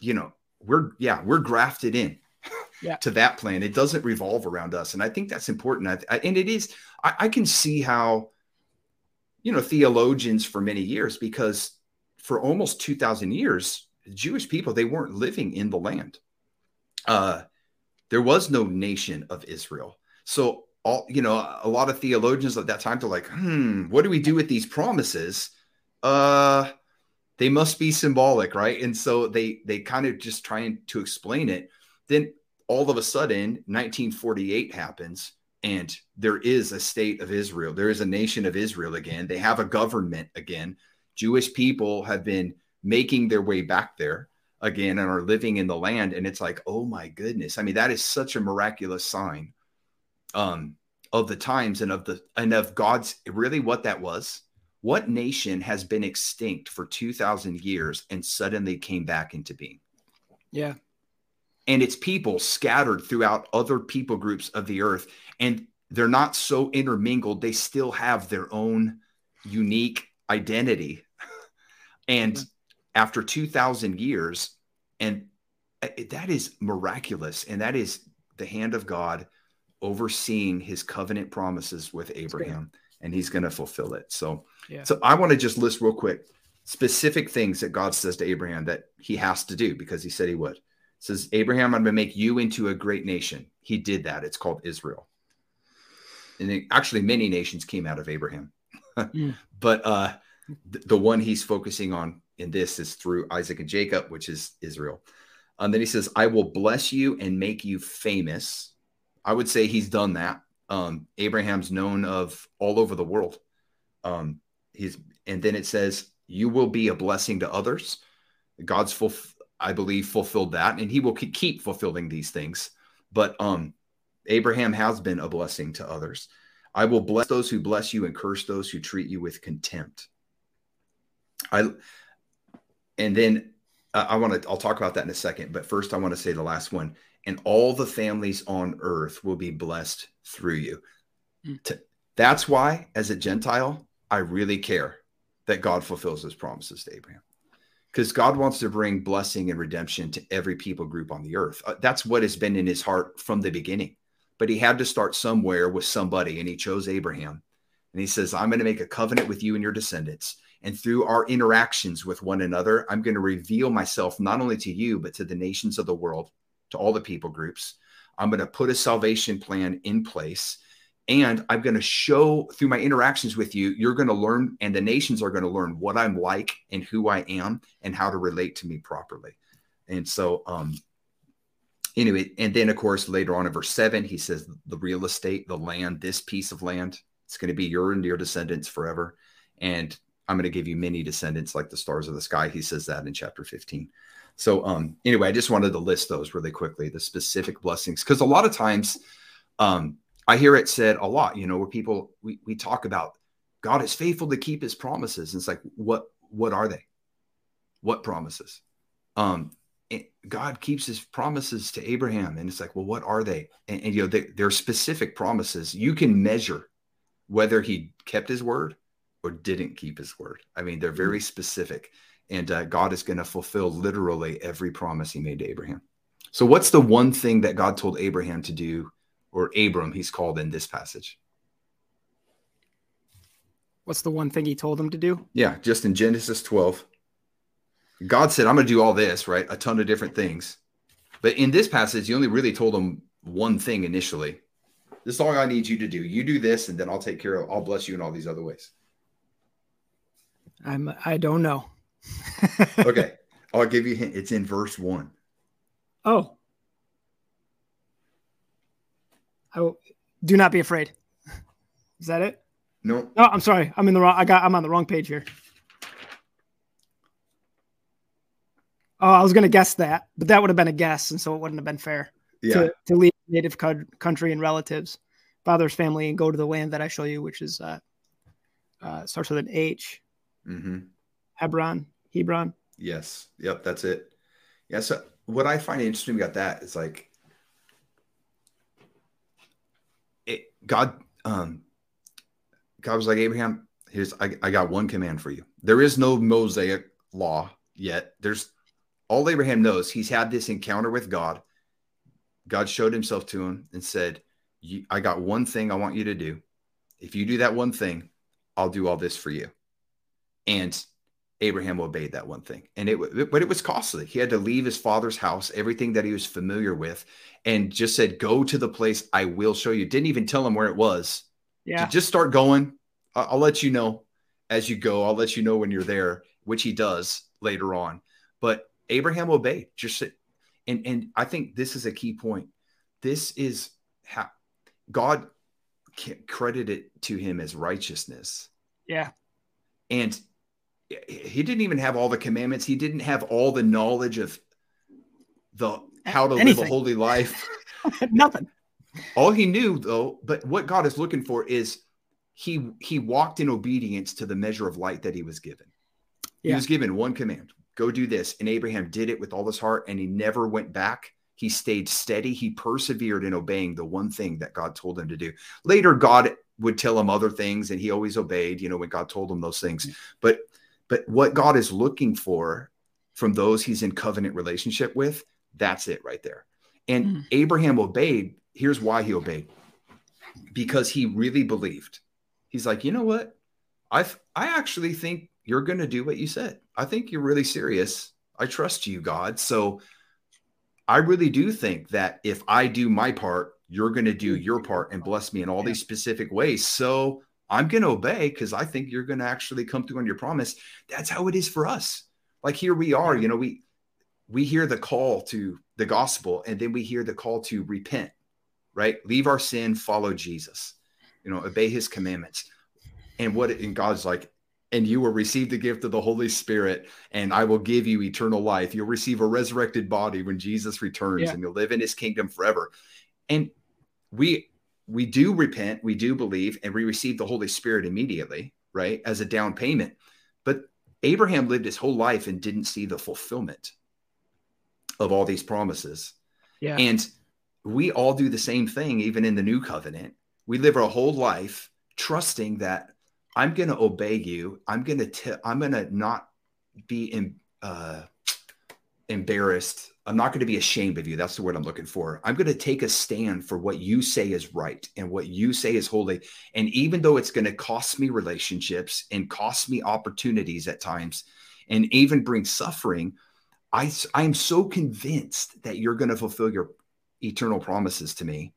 you know, we're, yeah, we're grafted in yeah. to that plan. It doesn't revolve around us. And I think that's important. I, I, and it is, I, I can see how, you know, theologians for many years, because for almost 2000 years, Jewish people, they weren't living in the land. Uh, there was no nation of Israel. So all, you know, a lot of theologians at that time, they're like, hmm, what do we do with these promises? Uh, they must be symbolic, right? And so they they kind of just trying to explain it. Then all of a sudden 1948 happens and there is a state of Israel. There is a nation of Israel again. They have a government again. Jewish people have been making their way back there again and are living in the land. And it's like, oh my goodness. I mean, that is such a miraculous sign um, of the times and of the and of God's really what that was. What nation has been extinct for 2,000 years and suddenly came back into being? Yeah. And it's people scattered throughout other people groups of the earth and they're not so intermingled. They still have their own unique identity. And after 2000 years and uh, that is miraculous and that is the hand of god overseeing his covenant promises with abraham and he's going to fulfill it so yeah. so i want to just list real quick specific things that god says to abraham that he has to do because he said he would says, Abraham, I'm going to make you into a great nation. He did that. It's called Israel. And it, actually, many nations came out of Abraham. mm. But uh, th- the one he's focusing on in this is through Isaac and Jacob, which is Israel. And then he says, I will bless you and make you famous. I would say he's done that. Um, Abraham's known of all over the world. Um, he's and then it says, You will be a blessing to others. God's full I believe, fulfilled that, and he will keep fulfilling these things. But um, Abraham has been a blessing to others. I will bless those who bless you and curse those who treat you with contempt. I and then uh, I want to I'll talk about that in a second, but first I want to say the last one. And all the families on earth will be blessed through you. Mm. That's why, as a Gentile, I really care that God fulfills his promises to Abraham because God wants to bring blessing and redemption to every people group on the earth. Uh, that's what has been in his heart from the beginning. But he had to start somewhere with somebody, and he chose Abraham. And he says, I'm going to make a covenant with you and your descendants. And through our interactions with one another, I'm going to reveal myself not only to you, but to the nations of the world, to all the people groups. I'm going to put a salvation plan in place and I'm going to show through my interactions with you, you're going to learn, and the nations are going to learn what I'm like and who I am and how to relate to me properly. And so, um, anyway, and then of course, later on in verse seven, he says, the real estate, the land, this piece of land, it's going to be your and your descendants forever. And I'm going to give you many descendants like the stars of the sky. He says that in chapter 15. So, um, anyway, I just wanted to list those really quickly, the specific blessings, because a lot of times, um, I hear it said a lot, you know, where people we, we talk about God is faithful to keep his promises. And it's like, what what are they? What promises? Um, God keeps his promises to Abraham. And it's like, well, what are they? And, and you know, they, they're specific promises. You can measure whether he kept his word or didn't keep his word. I mean, they're very specific. And uh, God is going to fulfill literally every promise he made to Abraham. So, what's the one thing that God told Abraham to do or Abram, he's called in this passage. What's the one thing he told him to do? Yeah, just in Genesis 12. God said, I'm going to do all this, right? A ton of different things. But in this passage, he only really told him one thing initially. This is all I need you to do. You do this, and then I'll take care of I'll bless you in all these other ways. I'm I don't know. okay. I'll give you a hint. It's in verse one. Oh. I will, do not be afraid. Is that it? No. No, I'm sorry. I'm in the wrong. I got. I'm on the wrong page here. Oh, I was going to guess that, but that would have been a guess, and so it wouldn't have been fair Yeah. to, to leave native co- country and relatives, father's family, and go to the land that I show you, which is uh, uh, starts with an H, hmm Hebron, Hebron. Yes. Yep. That's it. Yeah. So what I find interesting about that is like it, God, um, God was like, Abraham, here's, I, I got one command for you. There is no Mosaic law yet. There's all Abraham knows. He's had this encounter with God. God showed himself to him and said, I got one thing I want you to do. If you do that one thing, I'll do all this for you. And Abraham obeyed that one thing. And it, but it was costly. He had to leave his father's house, everything that he was familiar with, and just said, Go to the place I will show you. Didn't even tell him where it was. Yeah. Just start going. I- I'll let you know as you go. I'll let you know when you're there, which he does later on. But Abraham obeyed. Just and and I think this is a key point. This is how God credited to him as righteousness. Yeah. And he didn't even have all the commandments. He didn't have all the knowledge of the how to live a holy life. Nothing. All he knew though, but what God is looking for is he he walked in obedience to the measure of light that he was given. He was given one command, go do this. And Abraham did it with all his heart and he never went back. He stayed steady. He persevered in obeying the one thing that God told him to do. Later, God would tell him other things and he always obeyed, you know, when God told him those things. Mm. But but what God is looking for from those he's in covenant relationship with, that's it right there. And Mm. Abraham obeyed. Here's why he obeyed. Because he really believed. He's like, you know what? I I actually think you're going to do what you said. I think you're really serious. I trust you, God. So I really do think that if I do my part, you're going to do your part and bless me in all these specific ways. So I'm going to obey because I think you're going to actually come through on your promise. That's how it is for us. Like here we are, you know, we we hear the call to the gospel and then we hear the call to repent, right? Leave our sin, follow Jesus, you know, obey his commandments. And what and God's like, and you will receive the gift of the Holy Spirit, and I will give you eternal life. You'll receive a resurrected body when Jesus returns, Yeah. and you'll live in his kingdom forever. And we we do repent, we do believe, and we receive the Holy Spirit immediately, right? As a down payment. But Abraham lived his whole life and didn't see the fulfillment of all these promises. Yeah. And we all do the same thing, even in the new covenant. We live our whole life trusting that I'm going to obey you. I'm going to, I'm going to not be em- uh, embarrassed. I'm not going to be ashamed of you. That's the word I'm looking for. I'm going to take a stand for what you say is right and what you say is holy. And even though it's going to cost me relationships and cost me opportunities at times and even bring suffering, I, I'm so convinced that you're going to fulfill your eternal promises to me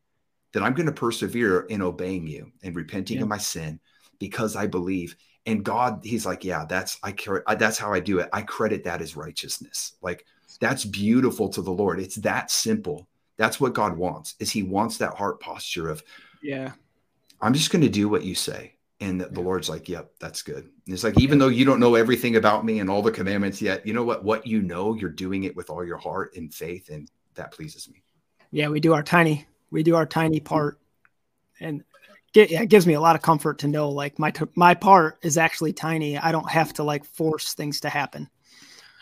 that I'm going to persevere in obeying you and repenting Yeah. of my sin because I believe. And God, He's like, yeah, that's I care. I- That's how I do it. I credit that as righteousness. Like that's beautiful to the Lord. It's that simple. That's what God wants. Is He wants that heart posture of yeah. I'm just going to do what you say. And the, the Lord's like, yep, that's good. And it's like, even though you don't know everything about me and all the commandments yet, you know what? What you know, you're doing it with all your heart and faith. And that pleases me. Yeah. We do our tiny, we do our tiny part. And get, yeah, it gives me a lot of comfort to know like my, my part is actually tiny. I don't have to like force things to happen.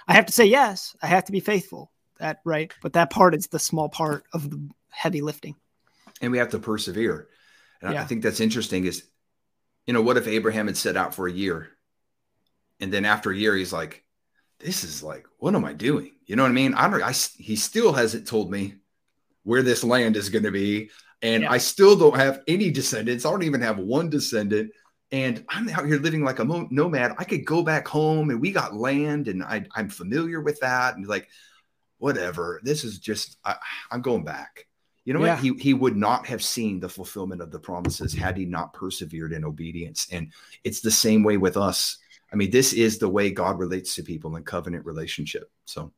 I have to say yes. I have to be faithful. That right. But that part is the small part of the heavy lifting. And we have to persevere. And I- I think that's interesting is, you know, what if Abraham had set out for a year and then after a year, he's like, this is like, what am I doing? You know what I mean? I don't, I, he still hasn't told me where this land is going to be. And Yeah. I still don't have any descendants. I don't even have one descendant. And I'm out here living like a mo- nomad. I could go back home and we got land and I, I'm familiar with that. And like, whatever, this is just, I, I'm going back. You know Yeah. what? He, he would not have seen the fulfillment of the promises had he not persevered in obedience. And it's the same way with us. I mean, this is the way God relates to people in covenant relationship. So,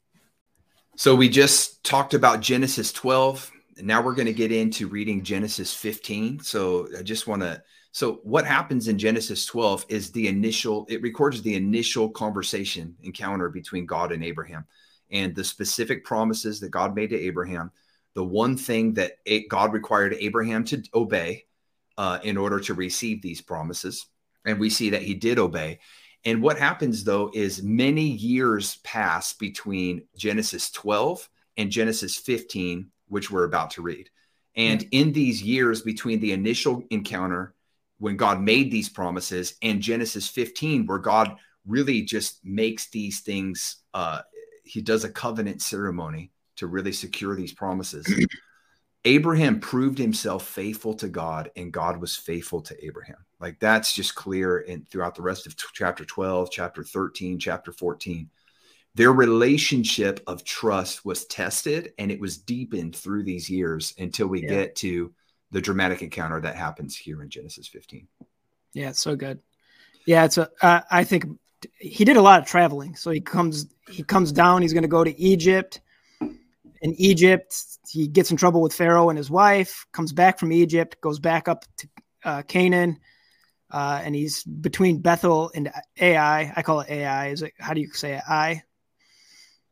so we just talked about Genesis 12, and now we're going to get into reading Genesis 15. So I just want to. So what happens in Genesis 12 is the initial. It records the initial conversation encounter between God and Abraham, and the specific promises that God made to Abraham, the one thing that God required Abraham to obey uh, in order to receive these promises. And we see that he did obey. And what happens though is many years pass between Genesis 12 and Genesis 15, which we're about to read. And mm-hmm. in these years between the initial encounter when God made these promises and Genesis 15, where God really just makes these things, uh, he does a covenant ceremony to really secure these promises. Abraham proved himself faithful to God and God was faithful to Abraham. Like that's just clear in throughout the rest of t- chapter 12, chapter 13, chapter 14. Their relationship of trust was tested and it was deepened through these years until we yeah. get to the dramatic encounter that happens here in Genesis 15. Yeah, it's so good. Yeah, it's a. Uh, I think he did a lot of traveling. So he comes he comes down, he's going to go to Egypt. In Egypt, he gets in trouble with Pharaoh and his wife, comes back from Egypt, goes back up to uh, Canaan, uh, and he's between Bethel and Ai. I call it Ai. Is it? How do you say it? I.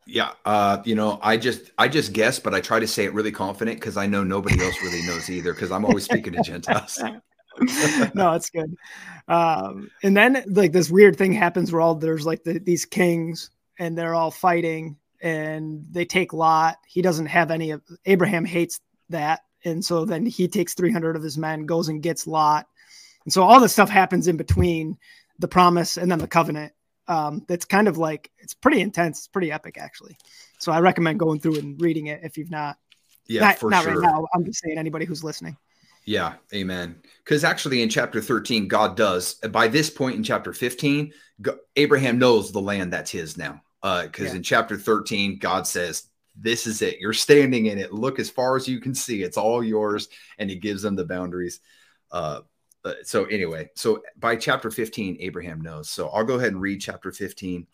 Yeah, uh, you know, I just I just guess, but I try to say it really confident because I know nobody else really knows either. Because I'm always speaking to Gentiles. no, it's good. Um, and then like this weird thing happens where all there's like the, these kings and they're all fighting and they take Lot. He doesn't have any of Abraham hates that, and so then he takes 300 of his men, goes and gets Lot and so all this stuff happens in between the promise and then the covenant. Um, that's kind of like it's pretty intense. It's pretty epic, actually. So I recommend going through and reading it if you've not. Yeah, not, for not sure. right now. I'm just saying anybody who's listening. Yeah, amen. Because actually, in chapter 13, God does. By this point in chapter 15, Abraham knows the land that's his now. Because uh, yeah. in chapter 13, God says, This is it. You're standing in it. Look as far as you can see. It's all yours. And he gives them the boundaries. Uh, uh, so anyway, so by chapter 15, Abraham knows. So I'll go ahead and read chapter 15.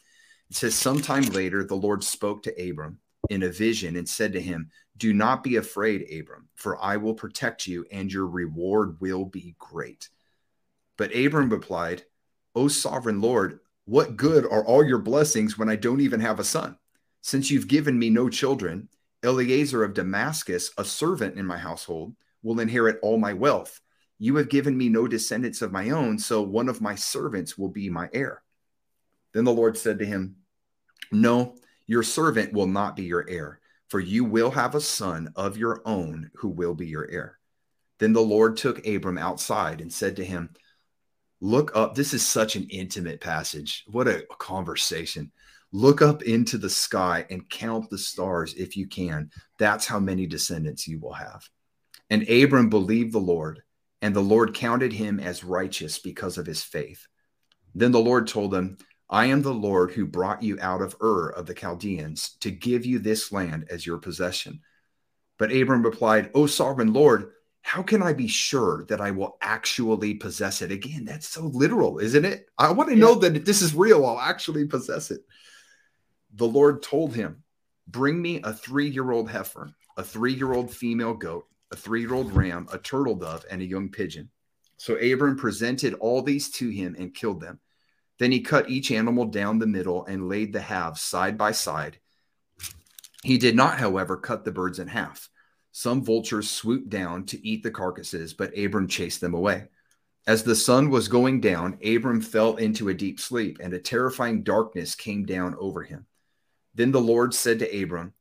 It says, Sometime later, the Lord spoke to Abram in a vision and said to him, Do not be afraid, Abram, for I will protect you, and your reward will be great. But Abram replied, O sovereign Lord, what good are all your blessings when I don't even have a son? Since you've given me no children, Eliezer of Damascus, a servant in my household, will inherit all my wealth. You have given me no descendants of my own, so one of my servants will be my heir. Then the Lord said to him, No, your servant will not be your heir, for you will have a son of your own who will be your heir. Then the Lord took Abram outside and said to him, Look up. This is such an intimate passage. What a conversation. Look up into the sky and count the stars if you can. That's how many descendants you will have. And Abram believed the Lord and the Lord counted him as righteous because of his faith. Then the Lord told him, I am the Lord who brought you out of Ur of the Chaldeans to give you this land as your possession. But Abram replied, O sovereign Lord, how can I be sure that I will actually possess it? Again, that's so literal, isn't it? I want to yeah. know that if this is real. I'll actually possess it. The Lord told him, Bring me a three year old heifer, a three year old female goat, a three year old ram, a turtle dove, and a young pigeon. So Abram presented all these to him and killed them. Then he cut each animal down the middle and laid the halves side by side. He did not, however, cut the birds in half. Some vultures swooped down to eat the carcasses, but Abram chased them away. As the sun was going down, Abram fell into a deep sleep, and a terrifying darkness came down over him. Then the Lord said to Abram,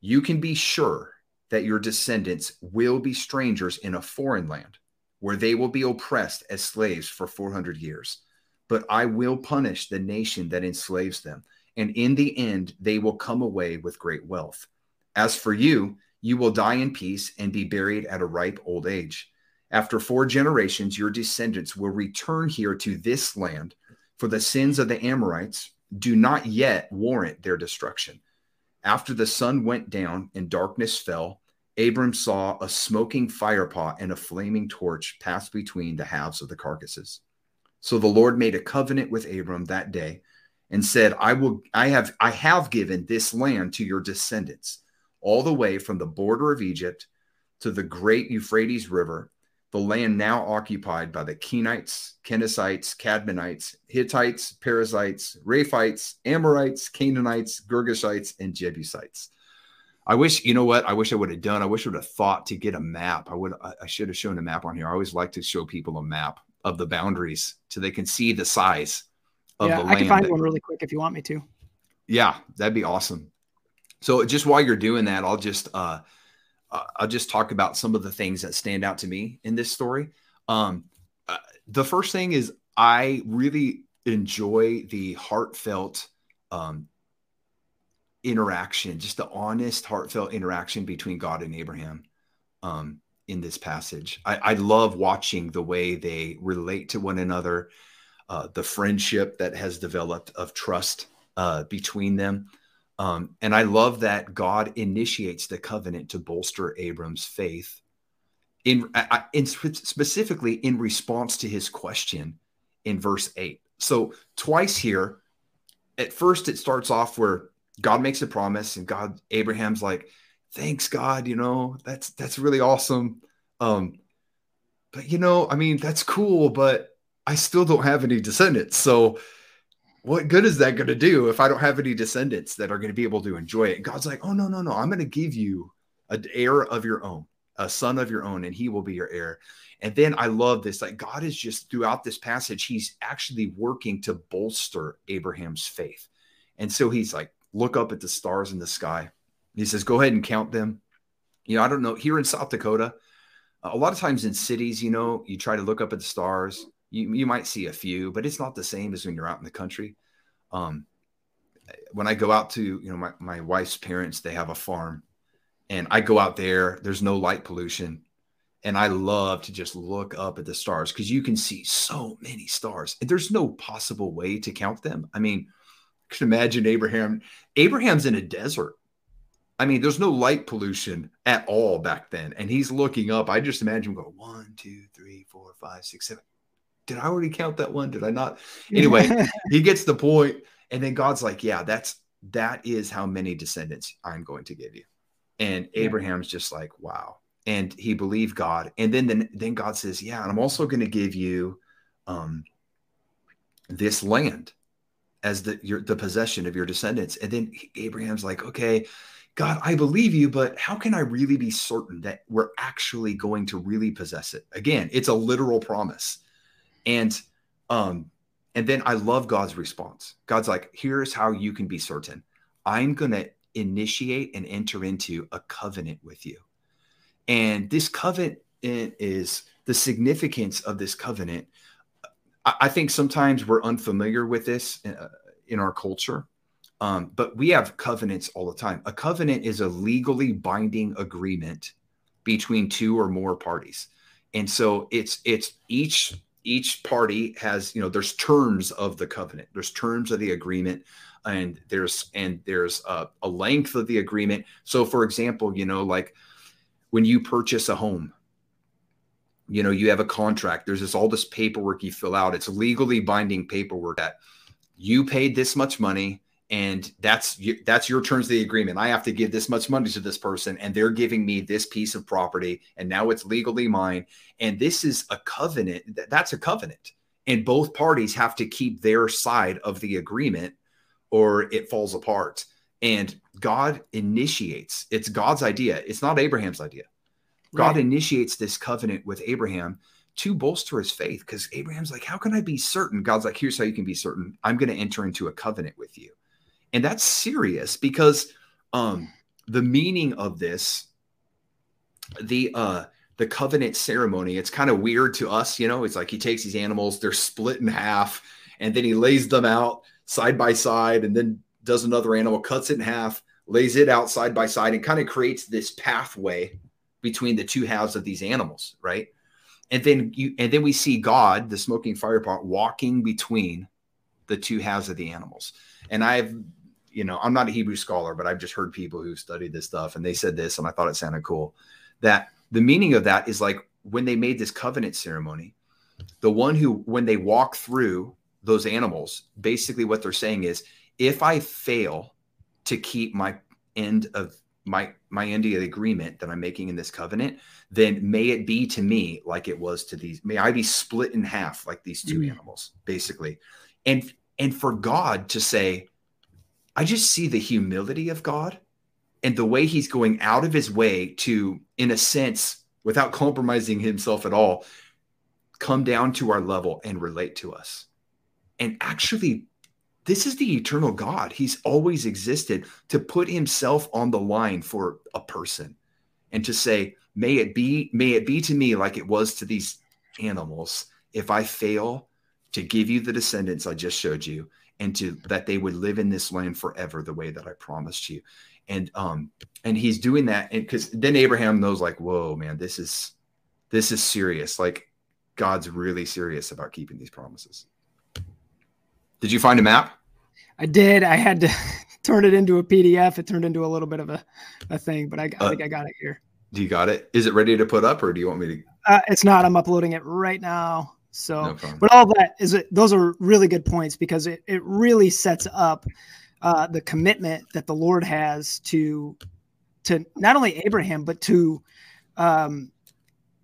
You can be sure that your descendants will be strangers in a foreign land, where they will be oppressed as slaves for 400 years. But I will punish the nation that enslaves them, and in the end, they will come away with great wealth. As for you, you will die in peace and be buried at a ripe old age. After four generations, your descendants will return here to this land, for the sins of the Amorites do not yet warrant their destruction after the sun went down and darkness fell, Abram saw a smoking firepot and a flaming torch pass between the halves of the carcasses. So the Lord made a covenant with Abram that day and said, I will I have I have given this land to your descendants, all the way from the border of Egypt to the great Euphrates River, the land now occupied by the Kenites, Kenizzites, Kadmonites, Hittites, Perizzites, Rephites, Amorites, Canaanites, Girgashites, and Jebusites. I wish, you know what? I wish I would have done. I wish I would have thought to get a map. I would. I should have shown a map on here. I always like to show people a map of the boundaries so they can see the size of yeah, the land. I can find one really quick if you want me to. Yeah, that'd be awesome. So just while you're doing that, I'll just uh, uh, I'll just talk about some of the things that stand out to me in this story. Um, uh, the first thing is I really enjoy the heartfelt um, interaction, just the honest, heartfelt interaction between God and Abraham um, in this passage. I, I, love watching the way they relate to one another, uh, the friendship that has developed of trust uh, between them. Um, and I love that God initiates the covenant to bolster Abram's faith, in, in specifically in response to his question in verse eight. So twice here, at first it starts off where God makes a promise, and God Abraham's like, "Thanks, God. You know that's that's really awesome." Um, but you know, I mean, that's cool, but I still don't have any descendants, so what good is that going to do if I don't have any descendants that are going to be able to enjoy it? And God's like, oh, no, no, no. I'm going to give you an heir of your own, a son of your own, and he will be your heir. And then I love this. Like God is just throughout this passage, he's actually working to bolster Abraham's faith. And so he's like, look up at the stars in the sky. He says, go ahead and count them. You know, I don't know. Here in South Dakota, a lot of times in cities, you know, you try to look up at the stars you, you might see a few, but it's not the same as when you're out in the country. Um, when I go out to, you know, my, my wife's parents, they have a farm and I go out there, there's no light pollution. And I love to just look up at the stars because you can see so many stars. There's no possible way to count them. I mean, I can imagine Abraham. Abraham's in a desert. I mean, there's no light pollution at all back then. And he's looking up. I just imagine go one, two, three, four, five, six, seven, did I already count that one? Did I not? Anyway, he gets the point, and then God's like, yeah, that's that is how many descendants I'm going to give you. And. Abraham's just like, wow. And he believed God. And then, then, then God says, yeah, and I'm also going to give you um, this land as the your the possession of your descendants. And then Abraham's like, okay, God, I believe you, but how can I really be certain that we're actually going to really possess it? Again, it's a literal promise. And um, and then I love God's response. God's like, here's how you can be certain. I'm gonna initiate and enter into a covenant with you. And this covenant is the significance of this covenant. I think sometimes we're unfamiliar with this uh, in our culture, um, but we have covenants all the time. A covenant is a legally binding agreement between two or more parties, and so it's it's each each party has you know there's terms of the covenant. There's terms of the agreement and there's and there's a, a, length of the agreement. So for example you know like when you purchase a home you know you have a contract. There's this all this paperwork you fill out. It's legally binding paperwork that you paid this much money and that's that's your terms of the agreement. I have to give this much money to this person and they're giving me this piece of property and now it's legally mine. And this is a covenant that's a covenant. And both parties have to keep their side of the agreement or it falls apart. And god initiates it's god's idea it's not abraham's idea. God right. initiates this covenant with abraham to bolster his faith because abraham's like how can i be certain? God's like here's how you can be certain. I'm going to enter into a covenant with you and that's serious because um, the meaning of this, the uh, the covenant ceremony, it's kind of weird to us, you know. It's like he takes these animals, they're split in half, and then he lays them out side by side, and then does another animal, cuts it in half, lays it out side by side, and kind of creates this pathway between the two halves of these animals, right? And then you and then we see God, the smoking fire pot, walking between the two halves of the animals. And I've you know, I'm not a Hebrew scholar, but I've just heard people who've studied this stuff and they said this, and I thought it sounded cool. That the meaning of that is like when they made this covenant ceremony, the one who, when they walk through those animals, basically what they're saying is, if I fail to keep my end of my my end of the agreement that I'm making in this covenant, then may it be to me like it was to these. May I be split in half like these 2 mm. animals, basically. And and for God to say, I just see the humility of God and the way he's going out of his way to, in a sense, without compromising himself at all, come down to our level and relate to us. And actually this is the eternal God. He's always existed to put himself on the line for a person and to say, may it be, may it be to me like it was to these animals if I fail to give you the descendants I just showed you and to that they would live in this land forever the way that I promised you. And um and he's doing that and because then Abraham knows like, whoa, man, this is this is serious. Like God's really serious about keeping these promises. Did you find a map? I did. I had to turn it into a PDF. It turned into a little bit of a, a thing, but I, I uh, think I got it here. Do you got it? Is it ready to put up, or do you want me to? Uh, it's not. I'm uploading it right now. So, no but all that is it. Those are really good points because it it really sets up uh, the commitment that the Lord has to to not only Abraham but to um,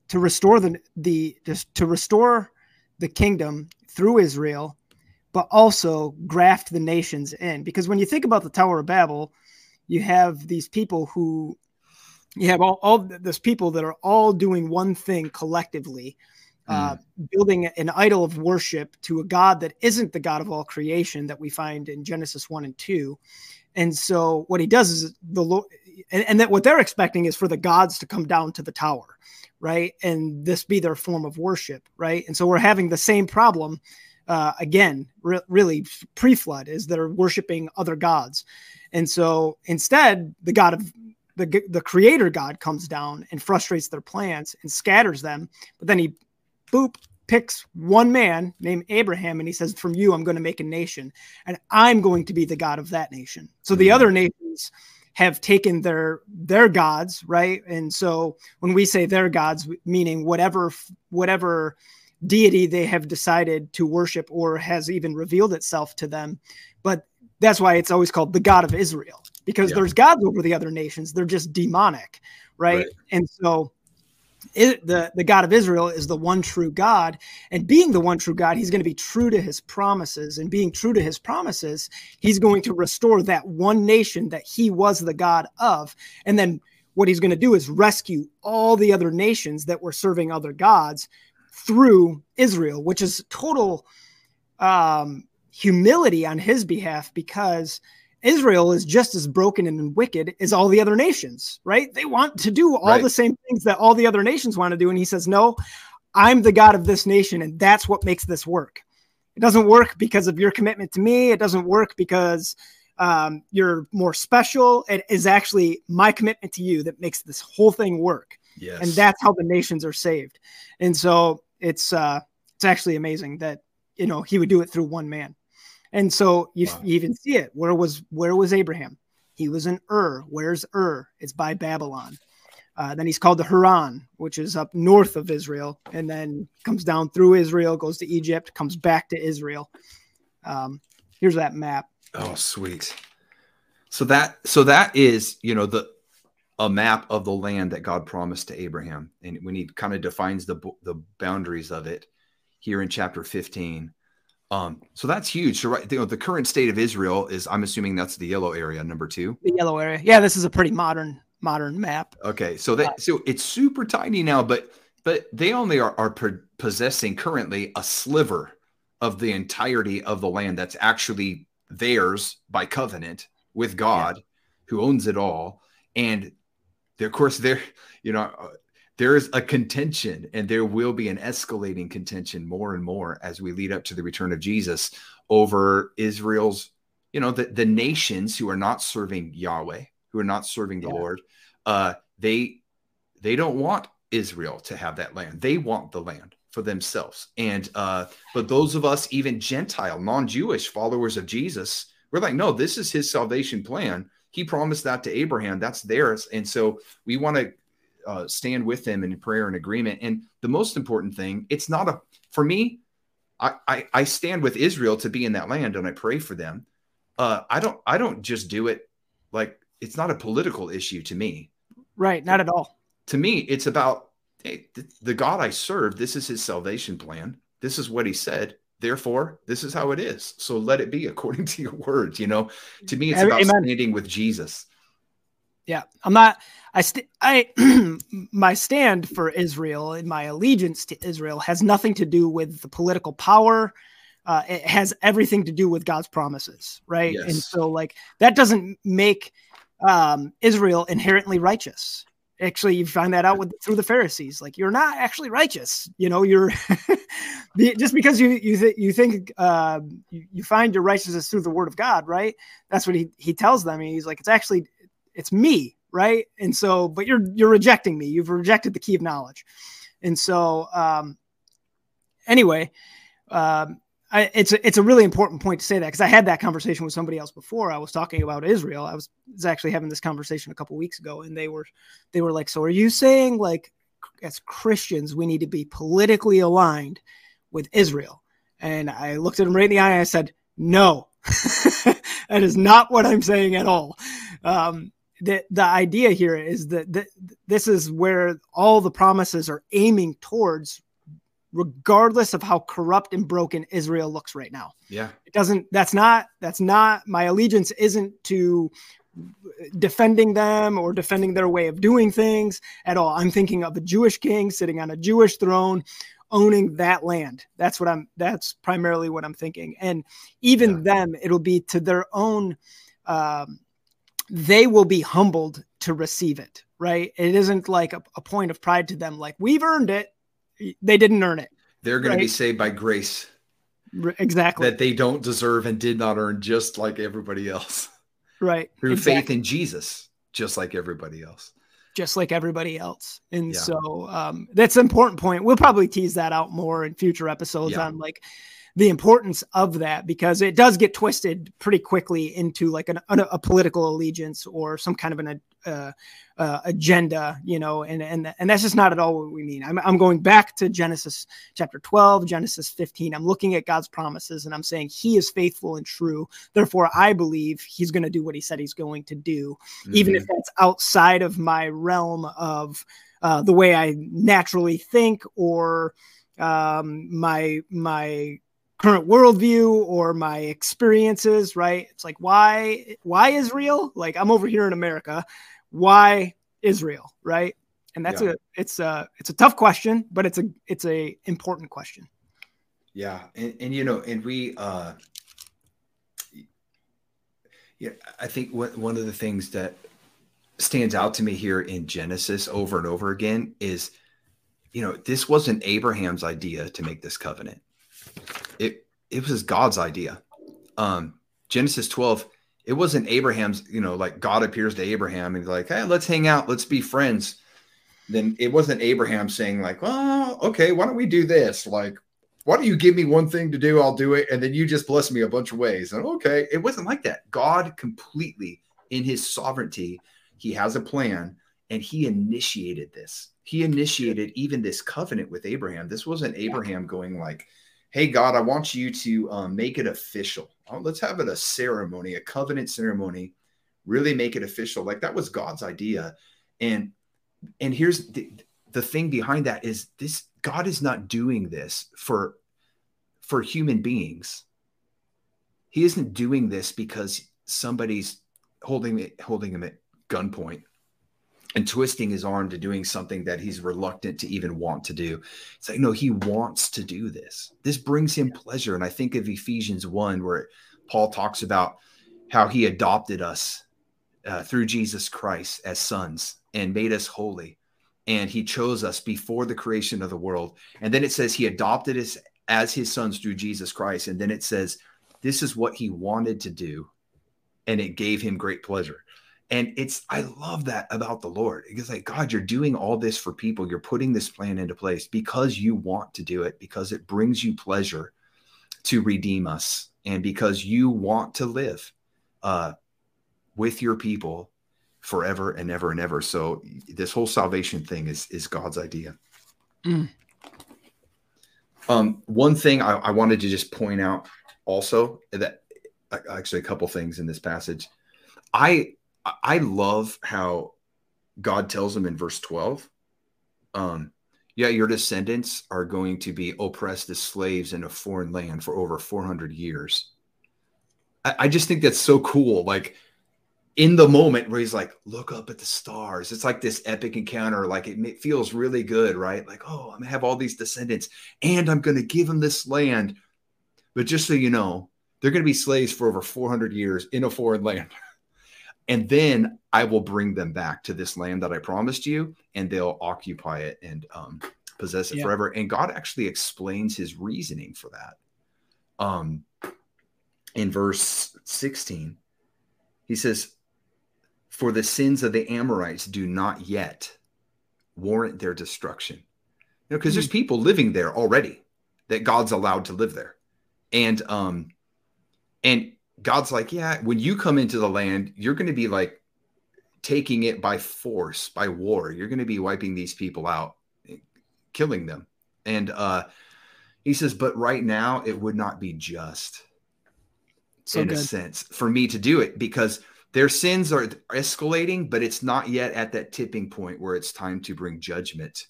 to restore the the just to restore the kingdom through Israel but also graft the nations in. Because when you think about the Tower of Babel, you have these people who you have all, all this people that are all doing one thing collectively. Uh, hmm. building an idol of worship to a God that isn't the God of all creation that we find in Genesis 1 and 2. And so what he does is the Lord, and, and that what they're expecting is for the gods to come down to the tower, right? And this be their form of worship, right? And so we're having the same problem uh, again, re- really pre-flood, is they're worshiping other gods, and so instead, the God of the the Creator God comes down and frustrates their plans and scatters them. But then he, boop, picks one man named Abraham, and he says, "From you, I'm going to make a nation, and I'm going to be the God of that nation." So the mm-hmm. other nations have taken their their gods, right? And so when we say their gods, meaning whatever whatever deity they have decided to worship or has even revealed itself to them. But that's why it's always called the God of Israel because yeah. there's gods over the other nations. They're just demonic, right? right. And so the the God of Israel is the one true God, and being the one true God, He's going to be true to His promises. And being true to His promises, He's going to restore that one nation that He was the God of. And then what He's going to do is rescue all the other nations that were serving other gods through Israel, which is total um, humility on his behalf because Israel is just as broken and wicked as all the other nations, right? They want to do all right. the same things that all the other nations want to do. And he says, No, I'm the God of this nation, and that's what makes this work. It doesn't work because of your commitment to me. It doesn't work because um, you're more special. It is actually my commitment to you that makes this whole thing work. Yes. And that's how the nations are saved. And so it's uh it's actually amazing that you know he would do it through one man. And so you, wow. you even see it. Where was where was Abraham? He was in Ur. Where's Ur? It's by Babylon. Uh, then he's called the Haran, which is up north of Israel, and then comes down through Israel, goes to Egypt, comes back to Israel. Um, here's that map. Oh, sweet. So that so that is you know the a map of the land that God promised to Abraham. And when he kind of defines the, the boundaries of it here in chapter 15. Um, so that's huge. So right, you know, the current state of Israel is, I'm assuming that's the yellow area, number two. The yellow area. Yeah, this is a pretty modern, modern map. Okay. So that, so it's super tiny now, but, but they only are, are possessing currently a sliver of the entirety of the land that's actually theirs by covenant with God yeah. who owns it all. And of course, there, you know, uh, there is a contention and there will be an escalating contention more and more as we lead up to the return of Jesus over Israel's, you know, the, the nations who are not serving Yahweh, who are not serving the yeah. Lord. Uh, they they don't want Israel to have that land. They want the land for themselves. And uh, but those of us, even Gentile, non-Jewish followers of Jesus, we're like, no, this is his salvation plan he promised that to Abraham. That's theirs. And so we want to uh, stand with them in prayer and agreement. And the most important thing, it's not a, for me, I, I, I stand with Israel to be in that land and I pray for them. Uh, I don't, I don't just do it like it's not a political issue to me. Right, not at all. To me, it's about hey, the, the God I serve. This is His salvation plan. This is what He said. Therefore, this is how it is. So let it be according to your words. You know, to me, it's about Amen. standing with Jesus. Yeah, I'm not. I st- I my stand for Israel and my allegiance to Israel has nothing to do with the political power. Uh, it has everything to do with God's promises, right? Yes. And so, like that doesn't make um, Israel inherently righteous. Actually, you find that out with through the Pharisees. Like you're not actually righteous. You know, you're just because you you th- you think uh, you, you find your righteousness through the Word of God, right? That's what he he tells them. He's like, it's actually it's me, right? And so, but you're you're rejecting me. You've rejected the key of knowledge. And so, um, anyway, um, I, it's a, it's a really important point to say that because I had that conversation with somebody else before. I was talking about Israel. I was, was actually having this conversation a couple weeks ago, and they were they were like, "So are you saying like as Christians we need to be politically aligned with Israel?" And I looked at him right in the eye and I said, "No, that is not what I'm saying at all." Um, the the idea here is that, that this is where all the promises are aiming towards regardless of how corrupt and broken Israel looks right now. Yeah. It doesn't that's not that's not my allegiance isn't to defending them or defending their way of doing things at all. I'm thinking of a Jewish king sitting on a Jewish throne owning that land. That's what I'm that's primarily what I'm thinking. And even yeah. them it'll be to their own um they will be humbled to receive it, right? It isn't like a, a point of pride to them like we've earned it they didn't earn it. They're going right? to be saved by grace. Exactly. That they don't deserve and did not earn, just like everybody else. Right. Through exactly. faith in Jesus, just like everybody else. Just like everybody else. And yeah. so um, that's an important point. We'll probably tease that out more in future episodes yeah. on like the importance of that because it does get twisted pretty quickly into like an, a, a political allegiance or some kind of an uh, uh, agenda, you know, and and and that's just not at all what we mean. I'm I'm going back to Genesis chapter 12, Genesis 15. I'm looking at God's promises and I'm saying He is faithful and true. Therefore, I believe He's going to do what He said He's going to do, mm-hmm. even if mm-hmm. that's outside of my realm of uh, the way I naturally think or um, my my current worldview or my experiences right? It's like why why israel? Like i'm over here in america. Why israel right? And that's yeah. a it's a it's a tough question but it's a it's a important question. Yeah and, and you know and we uh yeah i think what, one of the things that stands out to me here in genesis over and over again is you know this wasn't abraham's idea to make this covenant it it was God's idea. Um, Genesis 12, it wasn't Abraham's, you know, like God appears to Abraham and he's like, hey, let's hang out, let's be friends. Then it wasn't Abraham saying, like, well, okay, why don't we do this? Like, why don't you give me one thing to do? I'll do it. And then you just bless me a bunch of ways. And okay, it wasn't like that. God completely in his sovereignty, he has a plan and he initiated this. He initiated even this covenant with Abraham. This wasn't Abraham going like, hey god i want you to um, make it official. Oh, let's have it a ceremony a covenant ceremony. Really make it official. Like that was god's idea. And and here's the, the thing behind that is this god is not doing this for for human beings. He isn't doing this because somebody's holding it holding him at gunpoint and twisting his arm to doing something that he's reluctant to even want to do. It's like, no, he wants to do this. This brings him pleasure. And I think of Ephesians 1, where Paul talks about how he adopted us uh, through Jesus Christ as sons and made us holy. And he chose us before the creation of the world. And then it says he adopted us as his sons through Jesus Christ. And then it says, this is what he wanted to do. And it gave him great pleasure. And it's, I love that about the Lord. It's like, God, you're doing all this for people. You're putting this plan into place because you want to do it, because it brings you pleasure to redeem us, and because you want to live uh, with your people forever and ever and ever. So this whole salvation thing is is God's idea. Mm. Um, one thing I, I wanted to just point out also that actually a couple things in this passage. I I love how God tells him in verse 12, um, yeah, your descendants are going to be oppressed as slaves in a foreign land for over 400 years. I, I just think that's so cool. Like in the moment where he's like, look up at the stars. It's like this epic encounter. Like it, it feels really good, right? Like, oh, I'm gonna have all these descendants and I'm gonna give them this land. But just so you know, they're gonna be slaves for over 400 years in a foreign land. And then I will bring them back to this land that I promised you, and they'll occupy it and um, possess it yeah. forever. And God actually explains his reasoning for that. Um, in verse 16, he says, For the sins of the Amorites do not yet warrant their destruction. You know, because mm-hmm. there's hmm. people living there already that God's allowed to live there. And um, and God's like, yeah, when you come into the land, you're going to be like taking it by force, by war. You're going to be wiping these people out, killing them. And uh, he says, but right now it would not be just so in good. a sense for me to do it because their sins are escalating, but it's not yet at that tipping point where it's time to bring judgment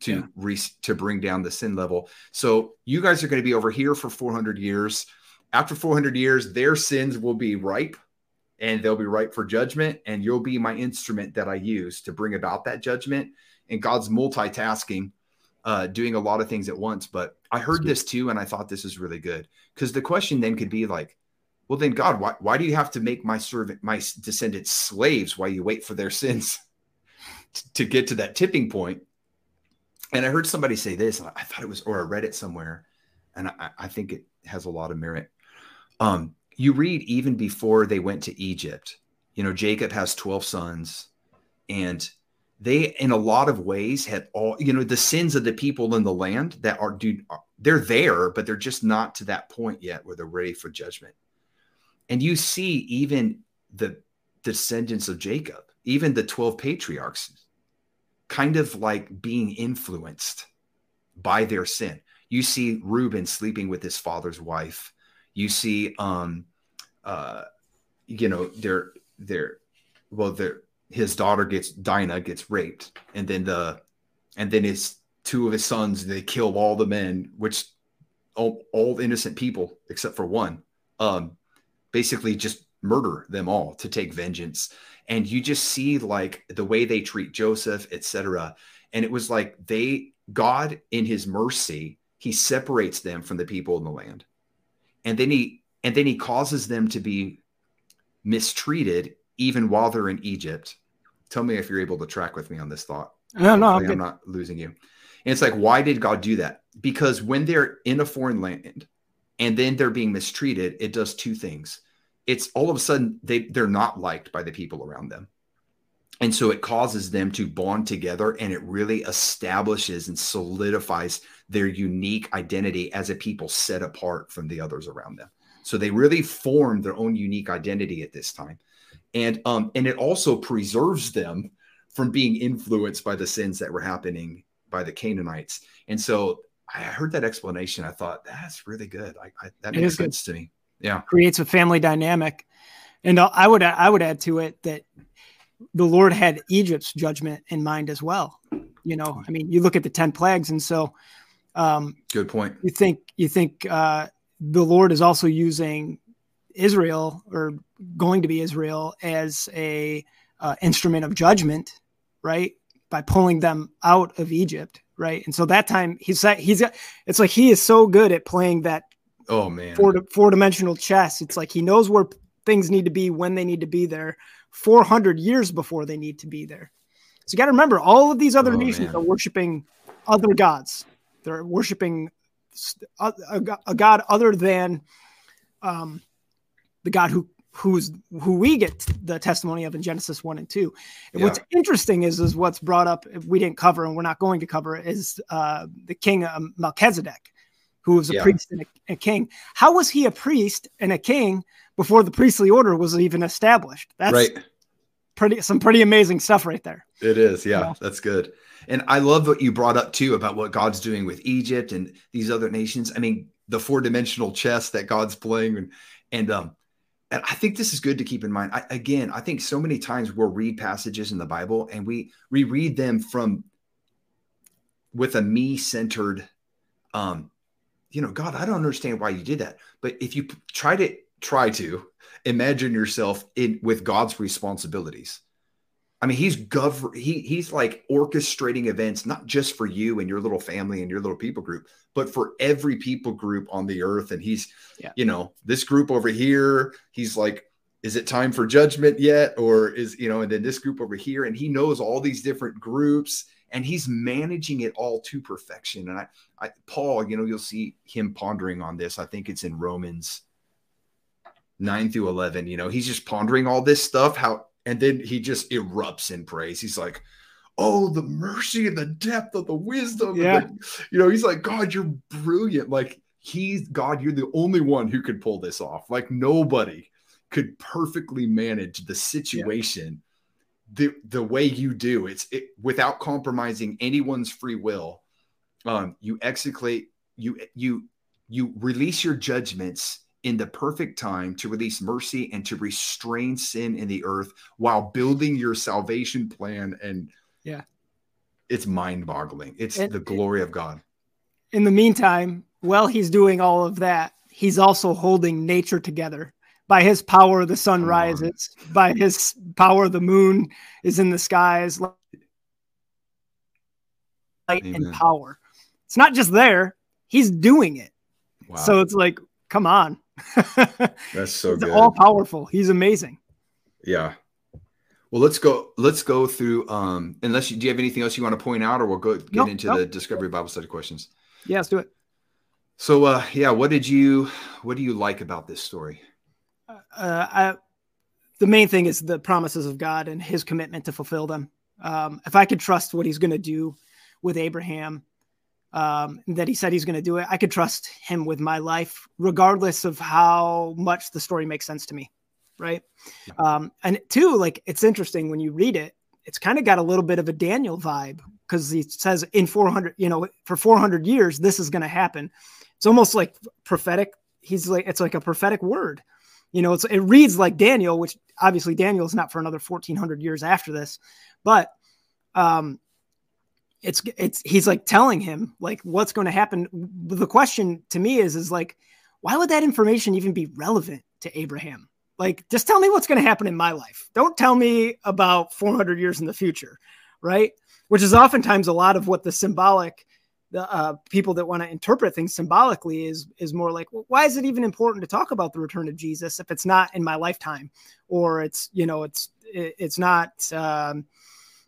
to yeah. re- to bring down the sin level. So you guys are going to be over here for 400 years after 400 years, their sins will be ripe and they'll be ripe for judgment. And you'll be my instrument that I use to bring about that judgment. And God's multitasking, uh, doing a lot of things at once. But I heard this too, and I thought this is really good because the question then could be like, well, then God, why, why do you have to make my servant, my descendants slaves while you wait for their sins to get to that tipping point? And I heard somebody say this, and I thought it was, or I read it somewhere, and I, I think it has a lot of merit. Um, you read even before they went to Egypt, you know, Jacob has 12 sons, and they, in a lot of ways, had all, you know, the sins of the people in the land that are, dude, they're there, but they're just not to that point yet where they're ready for judgment. And you see even the descendants of Jacob, even the 12 patriarchs, kind of like being influenced by their sin. You see Reuben sleeping with his father's wife you see um uh you know they're they're well they're his daughter gets Dinah gets raped and then the and then his two of his sons they kill all the men which all, all innocent people except for one um basically just murder them all to take vengeance. And you just see like the way they treat Joseph etc and it was like they God in his mercy he separates them from the people in the land and then he and then he causes them to be mistreated even while they're in Egypt. Tell me if you're able to track with me on this thought. No, no, I'm, I'm not losing you. And it's like, why did God do that? Because when they're in a foreign land and then they're being mistreated, it does two things. It's all of a sudden they they're not liked by the people around them. And so it causes them to bond together and it really establishes and solidifies their unique identity as a people set apart from the others around them. So they really form their own unique identity at this time. And um, and it also preserves them from being influenced by the sins that were happening by the Canaanites. And so I heard that explanation. I thought that's really good. I, I that makes sense good. to me. Yeah, creates a family dynamic. And I would I would add to it that the Lord had Egypt's judgment in mind as well. You know, I mean, you look at the ten plagues, and so um, good point. You think you think uh, the Lord is also using Israel or going to be Israel as a uh, instrument of judgment, right? By pulling them out of Egypt, right? And so that time he's he's it's like he is so good at playing that oh man four four dimensional chess. It's like he knows where things need to be when they need to be there 400 years before they need to be there. So you got to remember, all of these other oh, nations man. are worshiping other gods. They're worshiping a, a, a god other than um, the God who who's who we get the testimony of in Genesis one and two. And yeah. what's interesting is is what's brought up if we didn't cover and we're not going to cover is uh, the king um, Melchizedek, who was a yeah. priest and a, a, king. How was he a priest and a king before the priestly order was even established. That's right. pretty some pretty amazing stuff right there. It is, yeah, you know? that's good. And I love what you brought up too about what God's doing with Egypt and these other nations. I mean, the four dimensional chess that God's playing, and and um, and I think this is good to keep in mind. I, again, I think so many times we'll read passages in the Bible and we reread them from with a me centered, um, you know, God, I don't understand why you did that. But if you try to try to imagine yourself in with God's responsibilities, I mean, he's gov he he's like orchestrating events not just for you and your little family and your little people group, but for every people group on the earth. And he's, yeah. you know, this group over here, he's like, is it time for judgment yet? Or is, you know, and then this group over here, and he knows all these different groups and he's managing it all to perfection. And I, I Paul, you know, you'll see him pondering on this. I think it's in Romans 9 through 11. You know, he's just pondering all this stuff, how and then he just erupts in praise. He's like, Oh, the mercy and the depth of the wisdom. Yeah. The, you know, he's like, God, you're brilliant. Like, he's God, you're the only one who could pull this off. Like, nobody could perfectly manage the situation. The, the way you do. It's it, without compromising anyone's free will. Um, you execute, you, you, you release your judgments in the perfect time to release mercy and to restrain sin in the earth while building your salvation plan and yeah it's mind-boggling it's and, the glory of god in the meantime while he's doing all of that he's also holding nature together by his power the sun rises by his power the moon is in the skies light Amen. and power it's not just there he's doing it wow. so it's like come on That's so good. All powerful. He's amazing. Yeah. Well, let's go. Let's go through. Um, unless you do you have anything else you want to point out, or we'll go get nope, into nope. the Discovery Bible Study questions. Yeah, let's do it. So, uh, yeah, what did you what do you like about this story? Uh, I, the main thing is the promises of God and His commitment to fulfill them. Um, if I could trust what He's going to do with Abraham, um, that he said he's going to do it. I could trust him with my life, regardless of how much the story makes sense to me. Right. Um, and two, like it's interesting when you read it, it's kind of got a little bit of a Daniel vibe because he says in 400, you know, for 400 years, this is going to happen. It's almost like prophetic. He's like, it's like a prophetic word. You know, it's, it reads like Daniel, which obviously Daniel is not for another 1400 years after this, but um, it's it's he's like telling him like what's going to happen. The question to me is is like why would that information even be relevant to abraham? Like just tell me what's going to happen in my life. Don't tell me about 400 years in the future right? Which is oftentimes a lot of what the symbolic the uh, people that want to interpret things symbolically is is more like well, why is it even important to talk about the return of jesus if it's not in my lifetime or it's you know it's it, it's not um,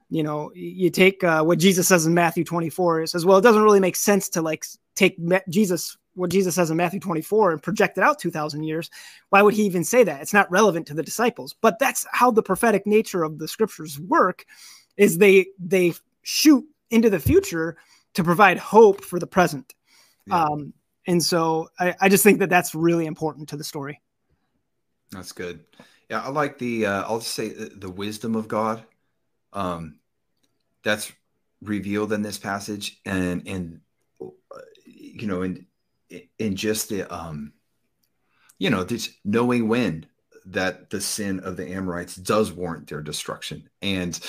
you know, you take uh, what Jesus says in Matthew 24. It says, well, it doesn't really make sense to like take Jesus, what Jesus says in Matthew 24 and project it out 2000 years. Why would he even say that? It's not relevant to the disciples, but that's how the prophetic nature of the scriptures work is they, they shoot into the future to provide hope for the present. Yeah. Um, and so I, I just think that that's really important to the story. That's good. Yeah. I like the, uh, I'll just say the, the wisdom of God um, that's revealed in this passage and and you know in in just the um you know this knowing when that the sin of the amorites does warrant their destruction and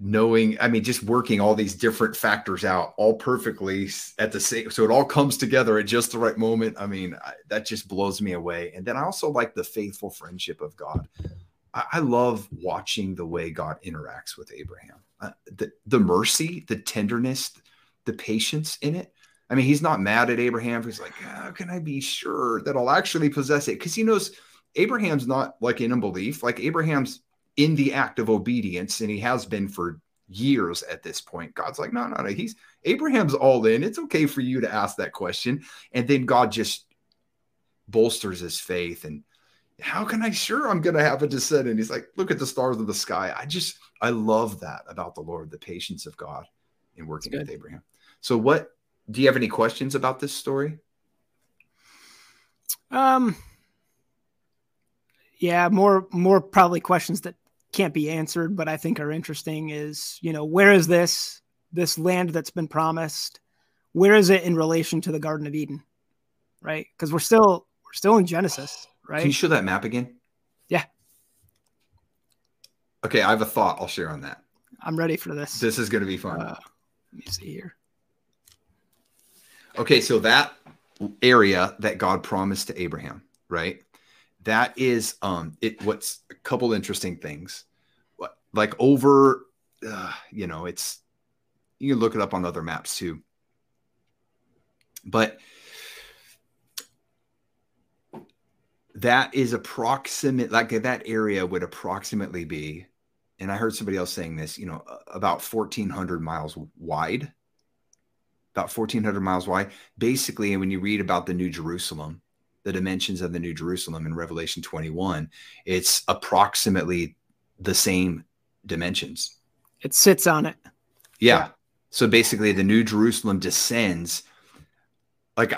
knowing i mean just working all these different factors out all perfectly at the same so it all comes together at just the right moment i mean I, that just blows me away and then i also like the faithful friendship of god I love watching the way God interacts with Abraham. Uh, the, the mercy, the tenderness, the patience in it. I mean, he's not mad at Abraham. He's like, how can I be sure that I'll actually possess it? Because he knows Abraham's not like in unbelief. Like Abraham's in the act of obedience, and he has been for years at this point. God's like, no, no, no. He's Abraham's all in. It's okay for you to ask that question. And then God just bolsters his faith and how can I sure I'm going to have a descendant? He's like, look at the stars of the sky. I just, I love that about the Lord, the patience of God in working with Abraham. So, what do you have any questions about this story? Um, yeah, more, more probably questions that can't be answered, but I think are interesting is, you know, where is this, this land that's been promised? Where is it in relation to the Garden of Eden? Right. Cause we're still, we're still in Genesis right? Can you show that map again? Yeah. Okay, I have a thought I'll share on that. I'm ready for this. This is going to be fun. Uh, let me see here. Okay, so that area that God promised to Abraham, right? That is um it what's a couple interesting things. Like over uh, you know, it's you can look it up on other maps too. But that is approximate like that area would approximately be and i heard somebody else saying this you know about 1400 miles wide about 1400 miles wide basically when you read about the new jerusalem the dimensions of the new jerusalem in revelation 21 it's approximately the same dimensions it sits on it yeah, yeah. so basically the new jerusalem descends like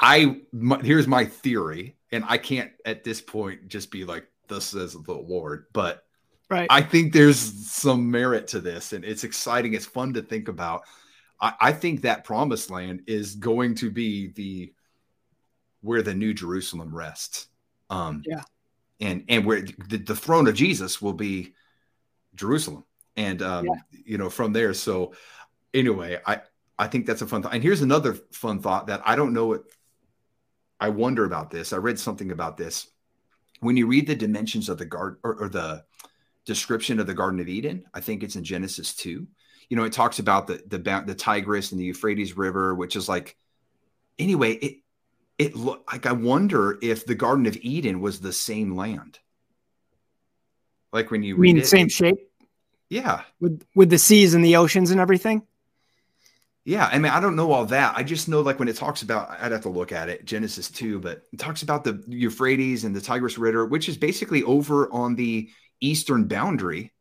i my, here's my theory and I can't at this point just be like, this is the Lord, but right. I think there's some merit to this and it's exciting. It's fun to think about. I, I think that promised land is going to be the where the new Jerusalem rests. Um, yeah. And and where the, the throne of Jesus will be Jerusalem. And um, yeah. you know, from there. So anyway, I I think that's a fun thought. And here's another fun thought that I don't know what I wonder about this. I read something about this. When you read the dimensions of the garden or, or, the description of the Garden of Eden, I think it's in Genesis 2. You know, it talks about the the the Tigris and the Euphrates River, which is like anyway, it it look like I wonder if the Garden of Eden was the same land. Like when you, you mean the same shape? Yeah. With with the seas and the oceans and everything? Yeah, I mean, I don't know all that. I just know like when it talks about, I'd have to look at it, Genesis 2, but it talks about the Euphrates and the Tigris River, which is basically over on the eastern boundary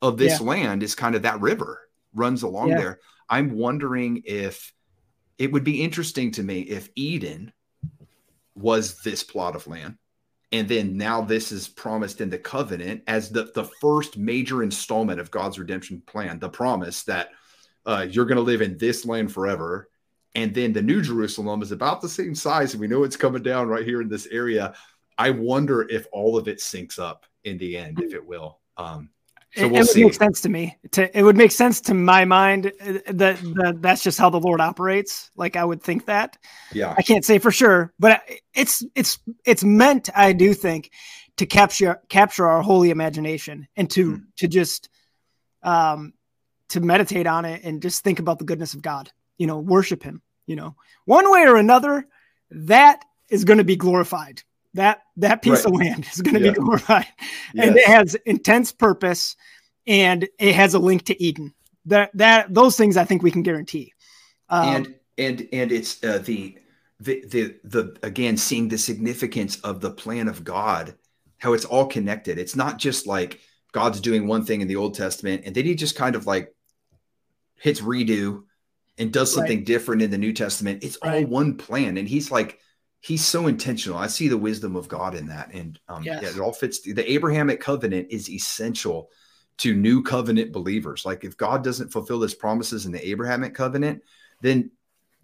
of this yeah. land, is kind of that river runs along yeah. there. I'm wondering if it would be interesting to me if Eden was this plot of land. And then now this is promised in the covenant as the, the first major installment of God's redemption plan, the promise that – uh, you're going to live in this land forever. And then the New Jerusalem is about the same size, and we know it's coming down right here in this area. I wonder if all of it syncs up in the end, if it will. Um, so it, we'll it would make sense to me. To, it would make sense to my mind that, that that's just how the Lord operates. Like I would think that. Yeah. I can't say for sure, but it's it's it's meant. I do think to capture capture our holy imagination and to hmm. to just um to meditate on it and just think about the goodness of God, you know, worship him, you know, one way or another, that is going to be glorified. That that piece right. of land is going to yeah. be glorified. Yes. And it has intense purpose and it has a link to Eden. That that those things I think we can guarantee. Um, and and and it's uh, the the the the again seeing the significance of the plan of God, how it's all connected. It's not just like God's doing one thing in the Old Testament and then he just kind of like hits redo and does something right. different in the New Testament. It's right. all one plan. And he's like, he's so intentional. I see the wisdom of God in that. And um, yes. yeah, it all fits. The Abrahamic covenant is essential to new covenant believers. Like if God doesn't fulfill his promises in the Abrahamic covenant, then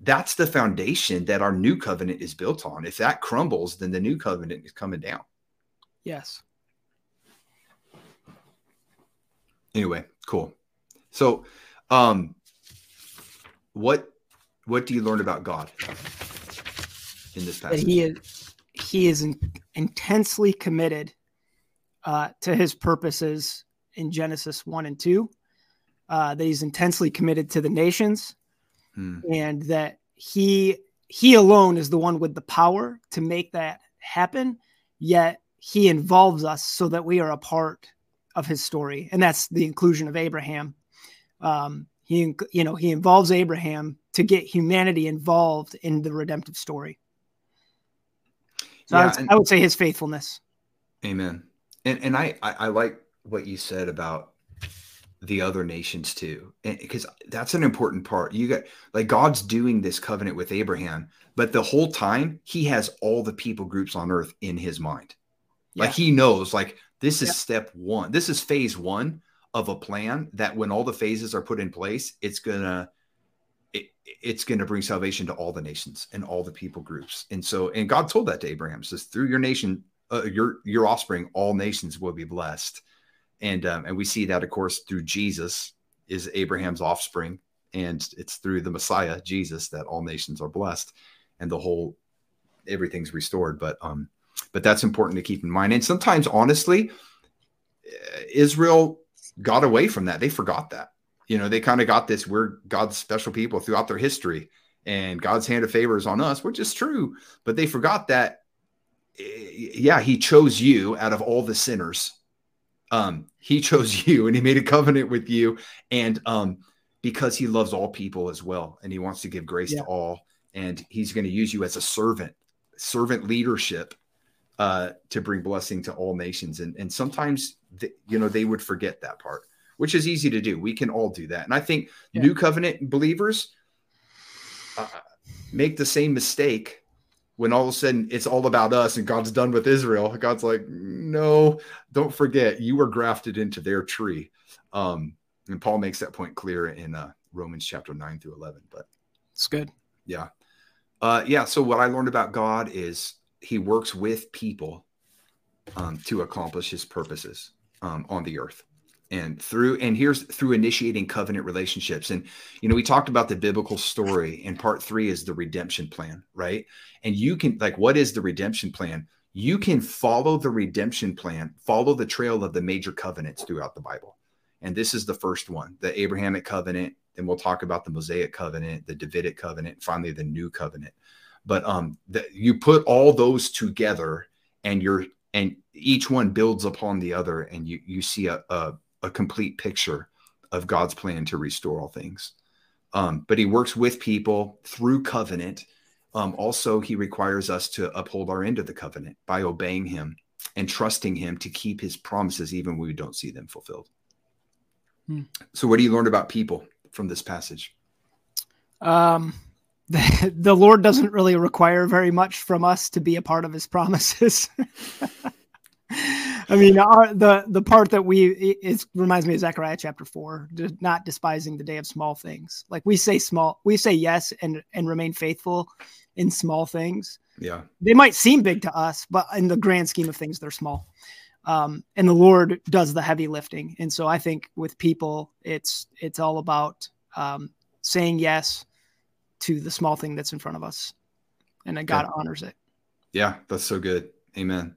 that's the foundation that our new covenant is built on. If that crumbles, then the new covenant is coming down. Yes. Anyway, cool. So um, what what do you learn about God in this passage? That he is he is in, intensely committed uh, to his purposes in Genesis one and two. Uh, that he's intensely committed to the nations, hmm. and that he he alone is the one with the power to make that happen. Yet he involves us so that we are a part of his story, and that's the inclusion of Abraham um, he you know he involves Abraham to get humanity involved in the redemptive story. So yeah, I, would, and, I, would, say his faithfulness. Amen. And and I, I, I like what you said about the other nations too, because that's an important part. You got like God's doing this covenant with Abraham, but the whole time he has all the people groups on earth in his mind. Yeah. Like he knows, like this is yeah. step one. This is phase one of a plan that when all the phases are put in place, it's gonna it, it's gonna bring salvation to all the nations and all the people groups. And so, and God told that to Abraham, says through your nation, uh, your your offspring, all nations will be blessed. and um, and we see that of course through Jesus is Abraham's offspring, and it's through the Messiah Jesus that all nations are blessed, and the whole everything's restored. But um, but that's important to keep in mind. And sometimes, honestly, Israel got away from that. They forgot that. You know, they kind of got this. We're God's special people throughout their history, and God's hand of favor is on us, which is true. But they forgot that. Eh, yeah, He chose you out of all the sinners. Um, he chose you, and He made a covenant with you, and um, because He loves all people as well, and He wants to give grace yeah. to all, and He's going to use you as a servant, servant leadership uh, to bring blessing to all nations. And, and sometimes, the, you know, they would forget that part, which is easy to do. We can all do that. And I think yeah. new covenant believers uh, make the same mistake when all of a sudden it's all about us and God's done with Israel. God's like, no, don't forget, you were grafted into their tree. Um, and Paul makes that point clear in uh, Romans chapter 9 through 11. But it's good. Yeah. Uh, yeah. So what I learned about God is he works with people um, to accomplish his purposes um, on the earth and through and here's through initiating covenant relationships. And you know we talked about the biblical story and part three is the redemption plan right? And you can like what is the redemption plan? You can follow the redemption plan follow the trail of the major covenants throughout the bible. And this is the first one the abrahamic covenant then we'll talk about the mosaic covenant the davidic covenant finally the new covenant. But um that you put all those together and you're and each one builds upon the other and you you see a, a, a complete picture of god's plan to restore all things um, but he works with people through covenant um, also he requires us to uphold our end of the covenant by obeying him and trusting him to keep his promises even when we don't see them fulfilled hmm. so what do you learn about people from this passage um the, the Lord doesn't really require very much from us to be a part of his promises. I mean, our, the the part that we it reminds me of Zechariah chapter four, not despising the day of small things. Like we say small, we say yes and and remain faithful in small things. Yeah, they might seem big to us, but in the grand scheme of things, they're small. Um, and the Lord does the heavy lifting. And so I think with people, it's it's all about um, saying yes to the small thing that's in front of us and that God yeah. honors it. Yeah, that's so good. Amen.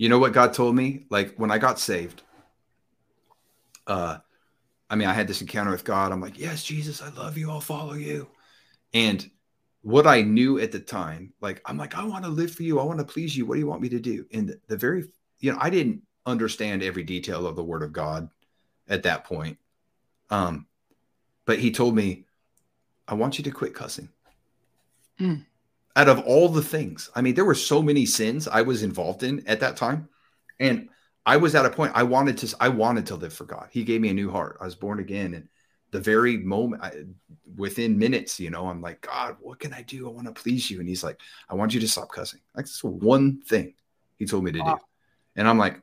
You know what God told me? Like when I got saved, uh, I mean, I had this encounter with God. I'm like, yes, Jesus, I love you. I'll follow you. And what I knew at the time, like, I'm like, I want to live for you. I want to please you. What do you want me to do? And the, the very, you know, I didn't understand every detail of the word of God at that point. Um, but he told me, I want you to quit cussing. Mm. Out of all the things, I mean, there were so many sins I was involved in at that time. And I was at a point I wanted to, I wanted to live for God. He gave me a new heart. I was born again. And the very moment, I, within minutes, you know, I'm like, God, what can I do? I want to please you. And he's like, I want you to stop cussing. Like, that's one thing he told me to wow. do. And I'm like,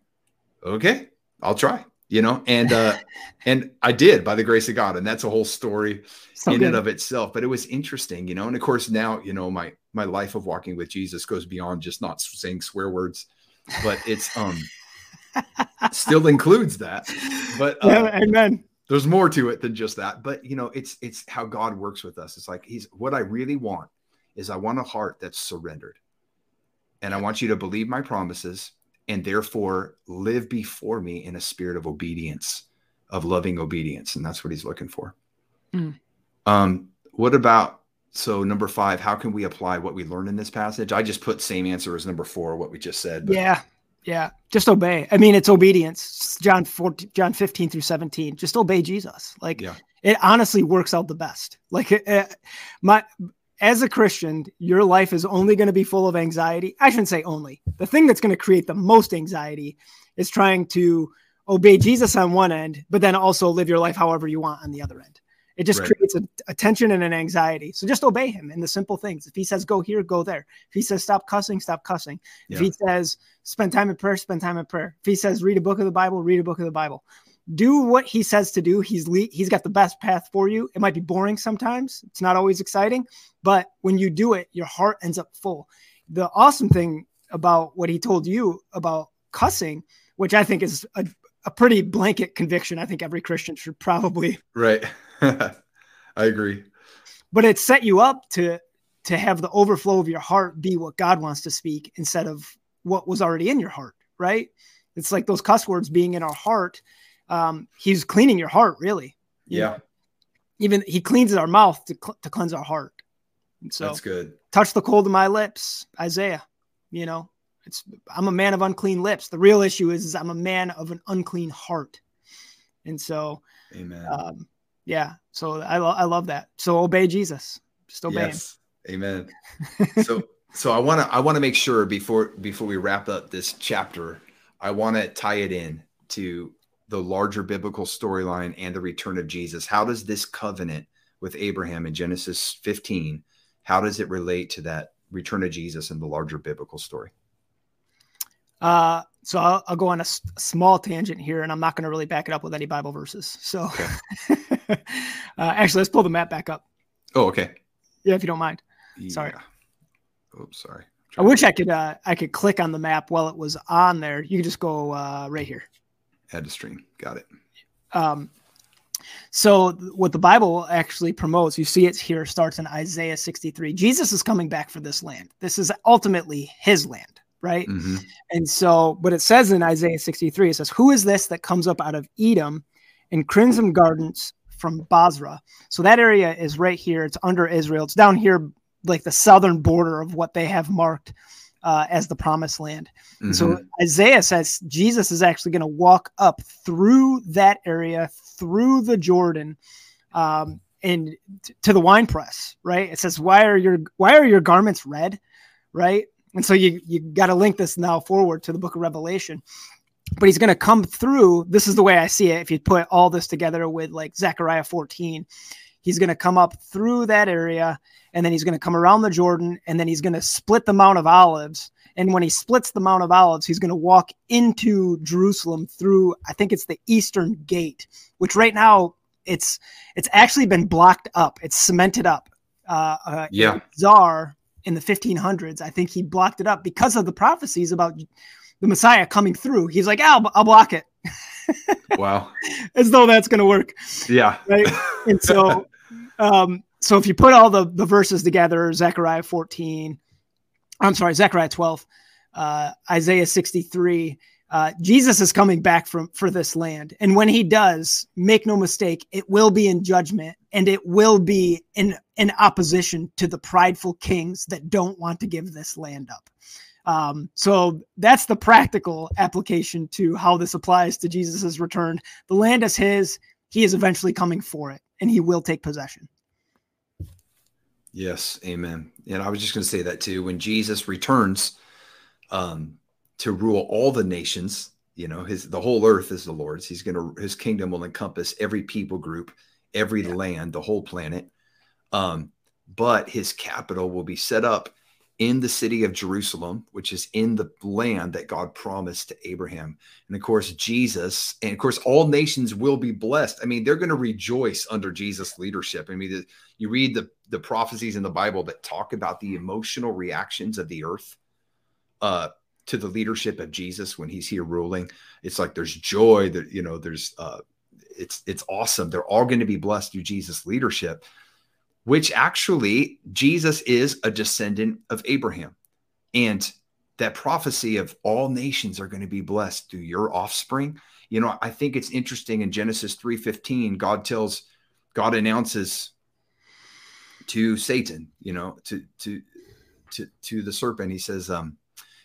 okay, I'll try you know and uh and i did by the grace of god and that's a whole story so in good. and of itself but it was interesting you know and of course now you know my my life of walking with jesus goes beyond just not saying swear words but it's um still includes that but uh, yeah, amen there's more to it than just that but you know it's it's how god works with us it's like he's what i really want is i want a heart that's surrendered and i want you to believe my promises and therefore live before me in a spirit of obedience, of loving obedience. And that's what he's looking for. Mm. Um, what about so number five, how can we apply what we learned in this passage? I just put same answer as number four, what we just said. But. Yeah. Yeah. Just obey. I mean, it's obedience. John 14, John 15 through 17. Just obey Jesus. Like yeah. it honestly works out the best. Like my, as a Christian, your life is only going to be full of anxiety. I shouldn't say only. The thing that's going to create the most anxiety is trying to obey Jesus on one end, but then also live your life however you want on the other end. It just right. creates a, a, tension and an anxiety. So just obey him in the simple things. If he says go here, go there. If he says stop cussing, stop cussing. Yeah. If he says spend time in prayer, spend time in prayer. If he says read a book of the Bible, read a book of the Bible do what he says to do. He's le- he's got the best path for you. It might be boring sometimes. It's not always exciting, but when you do it, your heart ends up full. The awesome thing about what he told you about cussing, which I think is a, a pretty blanket conviction. I think every Christian should probably right. I agree. But it set you up to to have the overflow of your heart be what God wants to speak instead of what was already in your heart, right? It's like those cuss words being in our heart. Um, he's cleaning your heart, really. You yeah. Know? Even he cleans our mouth to, cl- to cleanse our heart. And so that's good. Touch the cold of my lips, Isaiah. You know, it's I'm a man of unclean lips. The real issue is, is I'm a man of an unclean heart. And so, Amen. Um, yeah. So I, lo- I love that. So obey Jesus. Just obey yes. him. Amen. so so I want to I want to make sure before before we wrap up this chapter, I want to tie it in to the larger biblical storyline and the return of Jesus. How does this covenant with Abraham in Genesis 15 how does it relate to that return of Jesus and the larger biblical story? Uh, so I'll, I'll go on a, s- small tangent here, and I'm not going to really back it up with any Bible verses. So, okay. uh, actually, let's pull the map back up. Oh, okay. Yeah, if you don't mind. Sorry. Yeah. Oops, sorry. I wish I could. Uh, I could click on the map while it was on there. You can just go uh, right here. Add to stream. Got it. Um, so what the Bible actually promotes, you see it here, starts in Isaiah 63. Jesus is coming back for this land. This is ultimately his land, right? Mm-hmm. And so, but it says in Isaiah 63, it says, Who is this that comes up out of Edom in crimson gardens from Bozrah? So that area is right here. It's under Israel. It's down here, like the southern border of what they have marked uh, as the promised land. Mm-hmm. So Isaiah says Jesus is actually going to walk up through that area, through the Jordan, um, and t- to the wine press. Right? It says, "Why are your Why are your garments red?" Right? And so you you got to link this now forward to the Book of Revelation. But he's going to come through. This is the way I see it. If you put all this together with like Zechariah 14, he's going to come up through that area and then he's going to come around the Jordan, and then he's going to split the Mount of Olives. And when he splits the Mount of Olives, he's going to walk into Jerusalem through, I think it's the Eastern Gate, which right now it's it's actually been blocked up. It's cemented up. Uh, uh, yeah, Tsar in the 1500s, I think he blocked it up because of the prophecies about the Messiah coming through. He's like, I'll, I'll block it. wow. As though that's going to work. Yeah. Right. And so, um, so if you put all the, the verses together, Zechariah 14, I'm sorry, Zechariah 12, uh, Isaiah 63, uh, Jesus is coming back from for this land. And when he does, make no mistake, it will be in judgment and it will be in, in opposition to the prideful kings that don't want to give this land up. Um, so that's the practical application to how this applies to Jesus's return. The land is his. He is eventually coming for it and he will take possession. Yes, amen. And I was just going to say that too. When Jesus returns um, to rule all the nations, you know, his the whole earth is the Lord's. He's going to his kingdom will encompass every people group, every yeah. land, the whole planet. Um, but his capital will be set up in the city of Jerusalem, which is in the land that God promised to Abraham. And of course, Jesus, and of course, all nations will be blessed. I mean, they're going to rejoice under Jesus' leadership. I mean, the, you read the, the prophecies in the Bible that talk about the emotional reactions of the earth uh, to the leadership of Jesus when he's here ruling. It's like there's joy that, you know, there's, uh, it's, it's awesome. They're all going to be blessed through Jesus' leadership which actually Jesus is a descendant of Abraham. And that prophecy of all nations are going to be blessed through your offspring. You know, I think it's interesting in Genesis 3:15, God tells God announces to Satan, you know, to to to to the serpent. He says um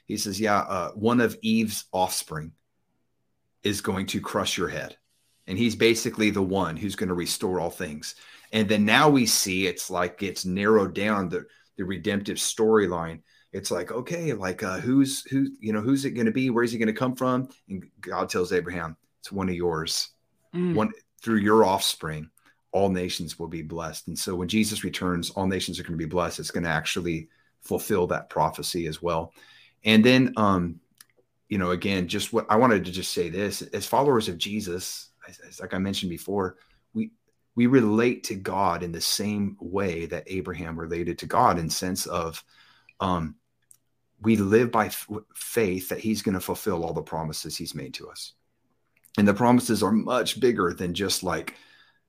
he says, "Yeah, uh, one of Eve's offspring is going to crush your head." And he's basically the one who's going to restore all things. And then now we see it's like it's narrowed down the the redemptive storyline. It's like, okay, like uh, who's who, you know, who's it going to be? Where's he going to come from? And God tells Abraham, it's one of yours. Mm. One through your offspring, all nations will be blessed. And so when Jesus returns, all nations are going to be blessed. It's going to actually fulfill that prophecy as well. And then um, you know, again, just what I wanted to just say this as followers of Jesus, as, as like I mentioned before, we relate to God in the same way that Abraham related to God in sense of um, we live by f- faith that he's going to fulfill all the promises he's made to us. And the promises are much bigger than just like,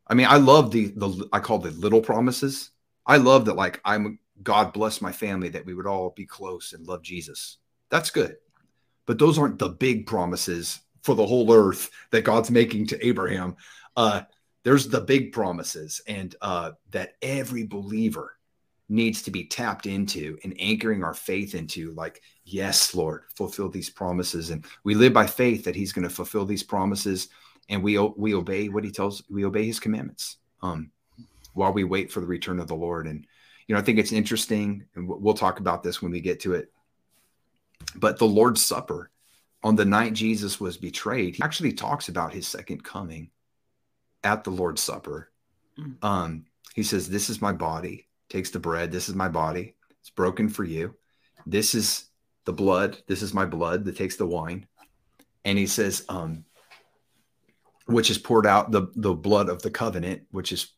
I mean, I love the the I call the little promises. I love that like I'm God bless my family that we would all be close and love Jesus. That's good. But those aren't the big promises for the whole earth that God's making to Abraham. Uh, there's the big promises, and uh, that every believer needs to be tapped into and anchoring our faith into like yes lord fulfill these promises. And we live by faith that he's going to fulfill these promises and we we obey what he tells we obey his commandments um while we wait for the return of the lord. And you know i think it's interesting and we'll talk about this when we get to it but the lord's supper on the night jesus was betrayed he actually talks about his second coming at the lord's supper mm. um he says this is my body takes the bread. This is my body. It's broken for you. This is the blood. This is my blood that takes the wine. And he says, um, which is poured out the, the blood of the covenant, which is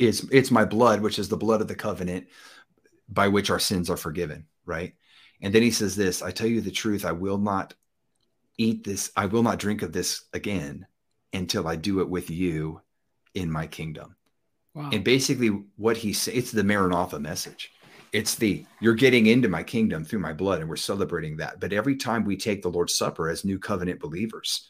it's it's my blood, which is the blood of the covenant by which our sins are forgiven, right? And then he says this, I tell you the truth, I will not eat this, I will not drink of this again until I do it with you in my kingdom. Wow. And basically, what he says, it's the Maranatha message. It's the you're getting into my kingdom through my blood, and we're celebrating that. But every time we take the Lord's Supper as new covenant believers,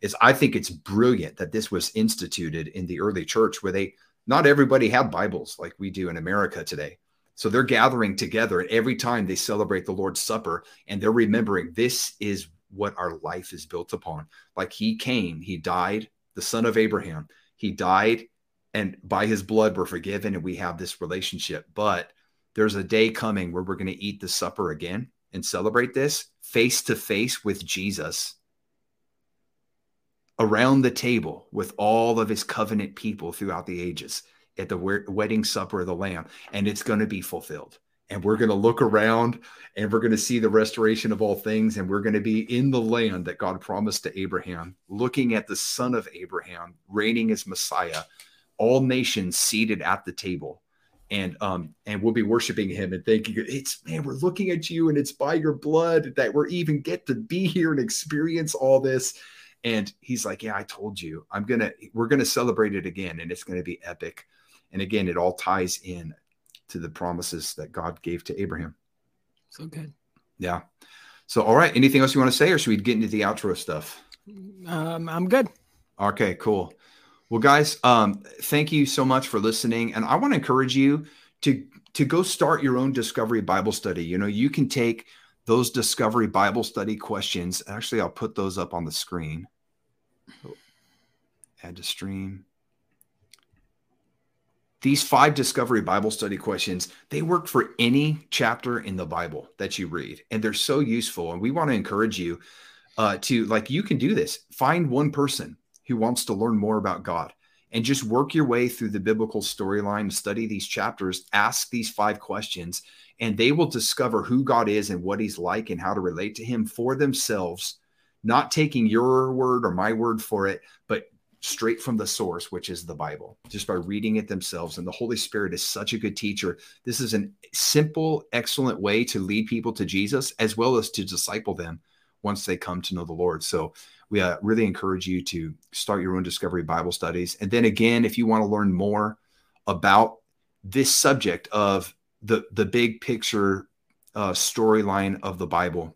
is I think it's brilliant that this was instituted in the early church where they not everybody had Bibles like we do in America today. So they're gathering together, and every time they celebrate the Lord's Supper, and they're remembering this is what our life is built upon. Like he came, he died, the son of Abraham. He died, and by his blood we're forgiven and we have this relationship but there's a day coming where we're going to eat the supper again and celebrate this face to face with jesus around the table with all of his covenant people throughout the ages at the wedding supper of the lamb and it's going to be fulfilled and we're going to look around and we're going to see the restoration of all things and we're going to be in the land that god promised to abraham looking at the son of abraham reigning as messiah all nations seated at the table. And um and we'll be worshiping him and thanking you it's man we're looking at you and it's by your blood that we're even get to be here and experience all this. And he's like yeah i told you. I'm gonna we're gonna celebrate it again and it's gonna be epic. And again it all ties in to the promises that god gave to abraham so good yeah so all right anything else you want to say or should we get into the outro stuff um i'm good okay cool well, guys, um, thank you so much for listening. And I want to encourage you to to go start your own discovery Bible study. You know, you can take those discovery Bible study questions. Actually, I'll put those up on the screen. Oh, add to stream. These five discovery Bible study questions, they work for any chapter in the Bible that you read, and they're so useful. And we want to encourage you uh, to like you can do this. Find one person who wants to learn more about God and just work your way through the biblical storyline, study these chapters, ask these five questions, and they will discover who God is and what he's like and how to relate to him for themselves, not taking your word or my word for it, but straight from the source, which is the Bible, just by reading it themselves. And the Holy Spirit is such a good teacher. This is a simple, excellent way to lead people to Jesus as well as to disciple them once they come to know the Lord. So we uh, really encourage you to start your own discovery Bible studies. And then again, if you want to learn more about this subject of the the big picture uh, storyline of the Bible,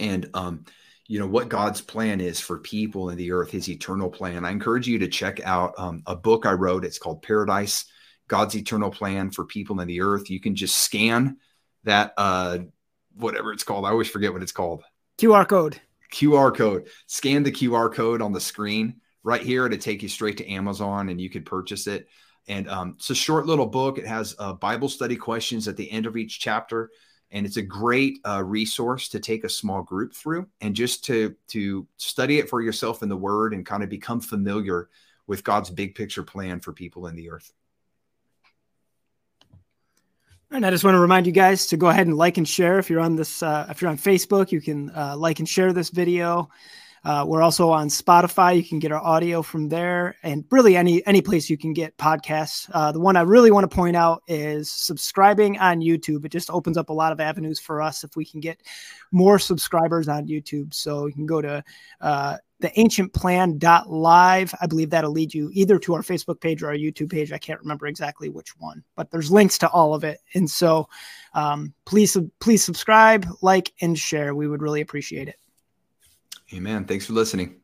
and um, you know what God's plan is for people in the earth, His eternal plan. I encourage you to check out um, a book I wrote. It's called Paradise: God's Eternal Plan for People in the Earth. You can just scan that uh, whatever it's called. I always forget what it's called. QR code. QR code. Scan the QR code on the screen right here to take you straight to Amazon and you could purchase it. And um, it's a short little book. It has uh, Bible study questions at the end of each chapter, and it's a great uh, resource to take a small group through and just to to study it for yourself in the Word and kind of become familiar with God's big picture plan for people in the earth. And I just want to remind you guys to go ahead and like and share. If you're on this, uh, if you're on Facebook, you can uh, like and share this video. Uh, we're also on Spotify. You can get our audio from there, and really any any place you can get podcasts. Uh, the one I really want to point out is subscribing on YouTube. It just opens up a lot of avenues for us if we can get more subscribers on YouTube. So you can go to uh, live. I believe that'll lead you either to our Facebook page or our YouTube page. I can't remember exactly which one, but there's links to all of it. And so um, please, please subscribe, like, and share. We would really appreciate it. Amen. Thanks for listening.